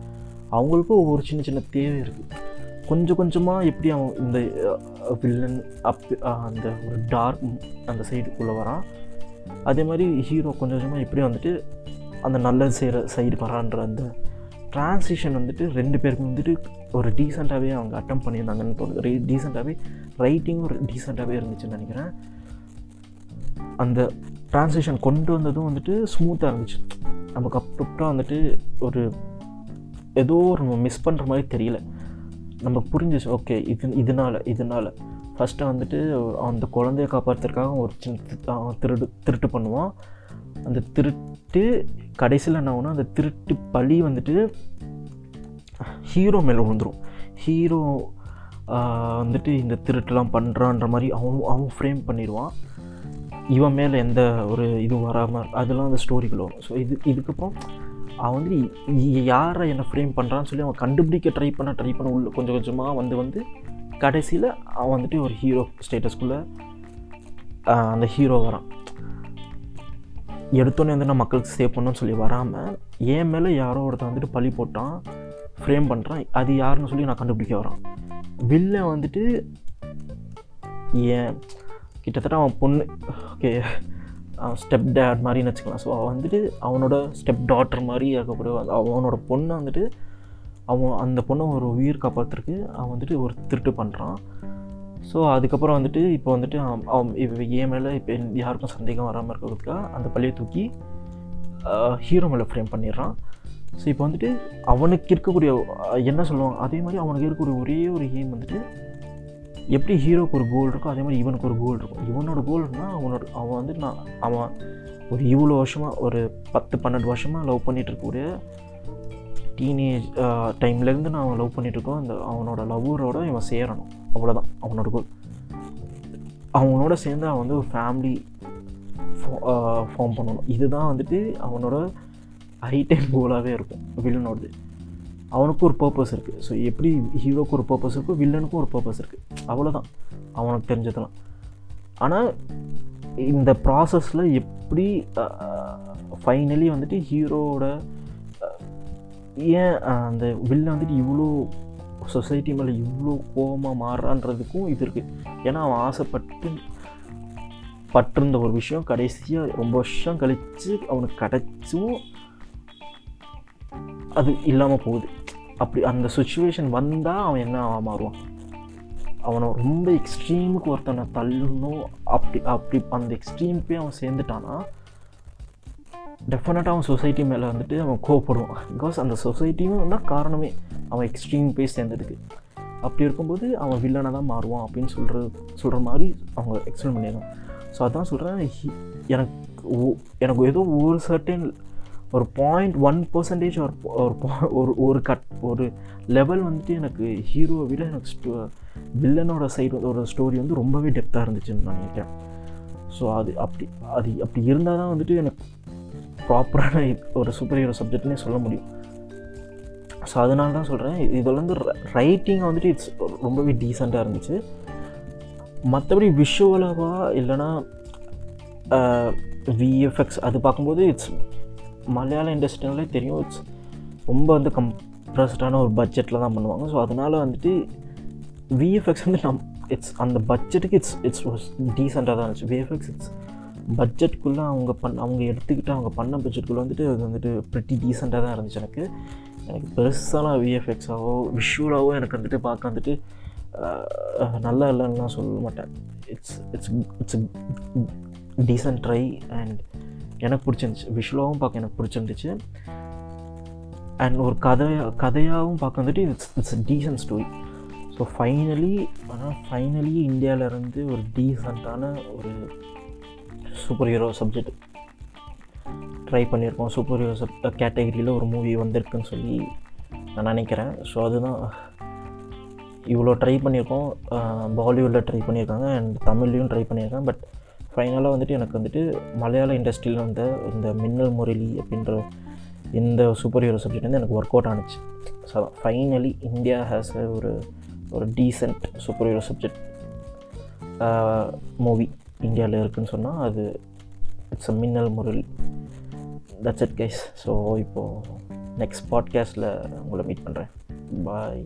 [SPEAKER 1] அவங்களுக்கும் ஒவ்வொரு சின்ன சின்ன தேவை இருக்குது கொஞ்சம் கொஞ்சமாக எப்படி அவன் இந்த வில்லன் அப் அந்த ஒரு டார்க் அந்த சைடுக்குள்ளே வரான். அதே மாதிரி ஹீரோ கொஞ்சம் கொஞ்சமாக எப்படி வந்துட்டு அந்த நல்லது செய்கிற சைடு வரான்ற அந்த ட்ரான்ஸிஷன் வந்துட்டு ரெண்டு பேருக்கும் வந்துட்டு ஒரு டீசெண்டாகவே அவங்க அட்டம் பண்ணியிருந்தாங்கன்னு தோணுது. ரீ டீசெண்டாகவே ரைட்டிங்கும் ஒரு டீசெண்டாகவே இருந்துச்சுன்னு நினைக்கிறேன். அந்த ட்ரான்ஸிஷன் கொண்டு வந்ததும் வந்துட்டு ஸ்மூத்தாக இருந்துச்சு. நமக்கு அப்ரப்டாக வந்துட்டு ஒரு ஏதோ ஒரு மிஸ் பண்ணுற மாதிரி தெரியல. நமக்கு புரிஞ்சிச்சு ஓகே இது இதனால் இதனால். ஃபஸ்ட்டு வந்துட்டு அந்த குழந்தைய காப்பாற்றுறதுக்காக ஒரு சின்ன திருடு திருட்டு பண்ணுவான். அந்த திருட்டு கடைசியில் என்ன ஆகும்னா அந்த திருட்டு பழி வந்துட்டு ஹீரோ மேலே விழுந்துடும் ஹீரோ வந்துட்டு இந்த திருட்டுலாம் பண்ணுறான்ற மாதிரி அவன் அவன் ஃப்ரேம் பண்ணிடுவான். இவன் மேலே எந்த ஒரு இதுவும் வராமல் அதெல்லாம் அந்த ஸ்டோரிகள் வரும். ஸோ இது இதுக்கப்புறம் அவன் வந்து யாரை என்னை ஃப்ரேம் பண்ணுறான்னு சொல்லி அவன் கண்டுபிடிக்க ட்ரை பண்ண ட்ரை பண்ண உள்ள கொஞ்சம் கொஞ்சமாக வந்து வந்து கடைசியில் அவன் வந்துட்டு ஒரு ஹீரோ ஸ்டேட்டஸ்குள்ளே அந்த ஹீரோ வரான். எடுத்தோன்னே வந்து நான் மக்களுக்கு சேவ் பண்ணணும்னு சொல்லி வராமல் என் மேலே யாரோ ஒருத்தன் வந்துட்டு பழி போட்டான் ஃப்ரேம் பண்ணுறான் அது யாருன்னு சொல்லி நான் கண்டுபிடிக்க வரான். வில்லை வந்துட்டு ஏன் கிட்டத்தட்ட அவன் பொண்ணு ஓகே ஸ்டெப் டேட் மாதிரின்னு வச்சுக்கலாம். ஸோ அவன் வந்துட்டு அவனோட ஸ்டெப் டாட்டர் மாதிரி இருக்கக்கூடிய அவனோட பொண்ணை வந்துட்டு அவன் அந்த பொண்ணை ஒரு உயிர் காப்பாற்றுறதுக்கு அவன் வந்துட்டு ஒரு திருட்டு பண்ணுறான் ஸோ அதுக்கப்புறம் வந்துட்டு இப்போ வந்துட்டு அவன் அவன் இப்போ மேலே இப்போ யாருக்கும் சந்தேகம் வராமல் இருக்கிறதுக்காக அந்த பள்ளியை தூக்கி ஹீரோ மேலே ஃப்ரேம் பண்ணிடுறான். ஸோ இப்போ வந்துட்டு அவனுக்கு இருக்கக்கூடிய என்ன சொல்லுவாங்க? அதே மாதிரி அவனுக்கு இருக்கக்கூடிய ஒரே ஒரு எய்ம் வந்துட்டு எப்படி ஹீரோக்கு ஒரு கோல் இருக்கோ அதே மாதிரி இவனுக்கு ஒரு கோல் இருக்கும். இவனோட கோல்னால் அவனோட அவன் வந்து நான் அவன் ஒரு இவ்வளோ வருஷமாக ஒரு பத்து பன்னெண்டு வருஷமாக லவ் பண்ணிகிட்ருக்கக்கூடிய டீனேஜ் டைம்லேருந்து நான் அவன் லவ் பண்ணிட்டு இருக்கோம் அந்த அவனோட லவ்வரோட இவன் சேரணும். அவ்வளோதான் அவனோட கோல் அவனோட சேர்ந்து அவன் வந்து ஒரு ஃபேமிலி ஃபார்ம் பண்ணணும். இதுதான் வந்துட்டு அவனோட ஹை டைம் கோலாகவே இருக்கும் வில்லனோடது அவனுக்கும் ஒரு பர்பஸ் இருக்குது ஸோ எப்படி ஹீரோக்கு ஒரு பர்பஸ் இருக்கோ வில்லனுக்கும் ஒரு பர்பஸ் இருக்குது அவ்வளோதான் அவனுக்கு தெரிஞ்சதெல்லாம். ஆனால் இந்த ப்ராசஸில் எப்படி ஃபைனலி வந்துட்டு ஹீரோவோட ஏன் அந்த வில்லன் வந்துட்டு இவ்வளோ சொசைட்டி மேலே இவ்வளோ கோபமாக மாறுறான்றதுக்கும் இது இருக்குது ஏன்னா அவன் ஆசைப்பட்டு பட்டிருந்த ஒரு விஷயம் கடைசியாக ரொம்ப வருஷம் கழித்து அவனுக்கு கிடைச்சும் அது இல்லாமல் போகுது. அப்படி அந்த சுச்சுவேஷன் வந்தால் அவன் என்ன ஆக மாறுவான்? அவனை ரொம்ப எக்ஸ்ட்ரீமுக்கு ஒருத்தனை தள்ளணும். அப்படி அப்படி அந்த எக்ஸ்ட்ரீம் போய் அவன் சேர்ந்துட்டான்னா டெஃபினட்டாக அவன் சொசைட்டி மேலே வந்துட்டு அவன் கோவப்படுவான். பிகாஸ் அந்த சொசைட்டியும் தான் காரணமே அவன் எக்ஸ்ட்ரீம் போய் சேர்ந்ததுக்கு. அப்படி இருக்கும்போது அவன் வில்லனாக தான் மாறுவான் அப்படின்னு சொல்கிற சொல்கிற மாதிரி அவங்க எக்ஸ்பிளைன் பண்ணியிருக்காங்க ஸோ அதான் சொல்கிறேன் எனக்கு எனக்கு ஏதோ ஒரு சர்டன் ஒரு பாயிண்ட் ஒன் பர்சன்டேஜ் ஒரு ஒரு ஒரு ஒரு கட் ஒரு லெவல் வந்துட்டு எனக்கு ஹீரோவை விட எனக்கு ஸ்டோ வில்லனோட சைடு ஒரு ஸ்டோரி வந்து ரொம்பவே டெப்த்தாக இருந்துச்சுன்னு நான் நினைக்கிறேன். ஸோ அது அப்படி அது அப்படி இருந்தால் தான் வந்துட்டு எனக்கு ப்ராப்பரான ஒரு சூப்பர் ஹீரோ சப்ஜெக்ட்னே சொல்ல முடியும். ஸோ அதனால தான் சொல்கிறேன் இதில் வந்து ரைட்டிங் வந்துட்டு இட்ஸ் ரொம்பவே டீசெண்டாக இருந்துச்சு. மற்றபடி விஷுவலாவா இல்லைன்னா விஎஃப்எக்ஸ் அது பார்க்கும்போது இட்ஸ் மலையாள இண்டஸ்ட்ரினாலே தெரியும். இட்ஸ் ரொம்ப வந்து கம்ப்ரஸ்டான ஒரு பட்ஜெட்டில் தான் பண்ணுவாங்க. ஸோ அதனால் வந்துட்டு விஎஃப்எக்ஸ் வந்து நம் இட்ஸ் அந்த பட்ஜெட்டுக்கு இட்ஸ் இட்ஸ் டீசெண்டாக தான் இருந்துச்சு. விஎஃப்எக்ஸ் இட்ஸ் பட்ஜெட்குள்ளே அவங்க பண்ண அவங்க எடுத்துக்கிட்டு அவங்க பண்ண பட்ஜெட்குள்ளே வந்துட்டு அது வந்துட்டு ப்ரிட்டி டீசெண்டாக தான் இருந்துச்சு எனக்கு. எனக்கு பெருசாலாம் விஎஃப்எக்ஸாவோ விஷுவலாகவோ எனக்கு வந்துட்டு பார்க்க வந்துட்டு நல்லா இல்லைன்னு நான் சொல்ல மாட்டேன். It's it's it's decent try and எனக்கு பிடிச்சிருந்துச்சு. விஷுவலாகவும் பார்க்க எனக்கு பிடிச்சிருந்துச்சு. அண்ட் ஒரு கதையாக கதையாகவும் பார்க்க வந்துட்டு it's it's decent story so finally ஆனால் ஃபைனலி இந்தியாவிலேருந்து ஒரு டீசண்டான ஒரு சூப்பர் ஹீரோ சப்ஜெக்ட் ட்ரை பண்ணியிருக்கோம். சூப்பர் ஹீரோ சப் கேட்டகரியில் ஒரு மூவி வந்திருக்குன்னு சொல்லி நான் நினைக்கிறேன். ஸோ அதுதான் இவ்வளோ ட்ரை பண்ணியிருக்கோம். பாலிவுட்டில் ட்ரை பண்ணியிருக்காங்க அண்ட் தமிழ்லேயும் ட்ரை பண்ணியிருக்கேன் பட் ஃபைனலாக வந்துட்டு எனக்கு வந்துட்டு மலையாள இண்டஸ்ட்ரியில் வந்த இந்த மின்னல் முரளி அப்படின்ற இந்த சூப்பர் ஹீரோ சப்ஜெக்ட் வந்து எனக்கு ஒர்க் அவுட் ஆனுச்சு ஸோ ஃபைனலி இந்தியா ஹேஸ் ஒரு ஒரு decent super hero subject movie இந்தியாவில் இருக்குன்னு சொன்னால் அது it's a Minnal Murali that's it guys so இப்போது நெக்ஸ்ட் பாட்காஸ்ட்டில் உங்களை மீட் பண்ணுறேன் பாய்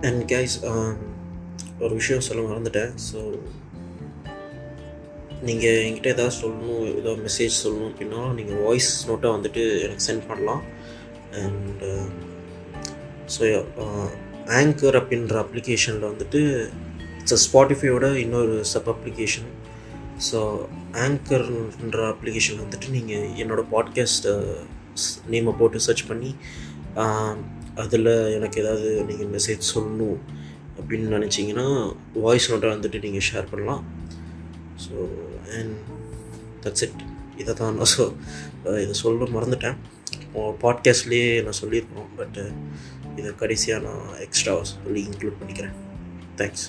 [SPEAKER 2] அண்ட் கைஸ் ஒரு விஷயம் சொல்ல மறந்துட்டேன். ஸோ நீங்கள் என்கிட்ட ஏதாவது சொல்லணும் ஏதோ மெசேஜ் சொல்லணும் அப்படின்னா நீங்கள் வாய்ஸ் நோட்டாக வந்துட்டு எனக்கு சென்ட் பண்ணலாம். அண்ட் ஸோ ஆங்கர் அப்படின்ற அப்ளிகேஷனில் வந்துட்டு இட்ஸ் ஸ்பாட்டிஃபையோட இன்னொரு சப் அப்ளிகேஷன் ஸோ ஆங்கர்ன்ற அப்ளிகேஷன் வந்துட்டு நீங்கள் என்னோடய பாட்காஸ்ட் நேமை uh, போட்டு சர்ச் பண்ணி um, அதில் எனக்கு ஏதாவது நீங்கள் மெசேஜ் சொல்லணும் அப்படின்னு நினச்சிங்கன்னா வாய்ஸ் நோட்டை வந்துட்டு நீங்கள் ஷேர் பண்ணலாம். ஸோ அண்ட் தட்ஸ் இட் இதை தான் நான் சொ இதை சொல்ல மறந்துட்டேன். பாட்காஸ்ட்லேயே நான் சொல்லியிருக்கோம் பட்டு இதை கடைசியாக நான் எக்ஸ்ட்ரா சொல்லி இன்க்ளூட் பண்ணிக்கிறேன். தேங்க்ஸ்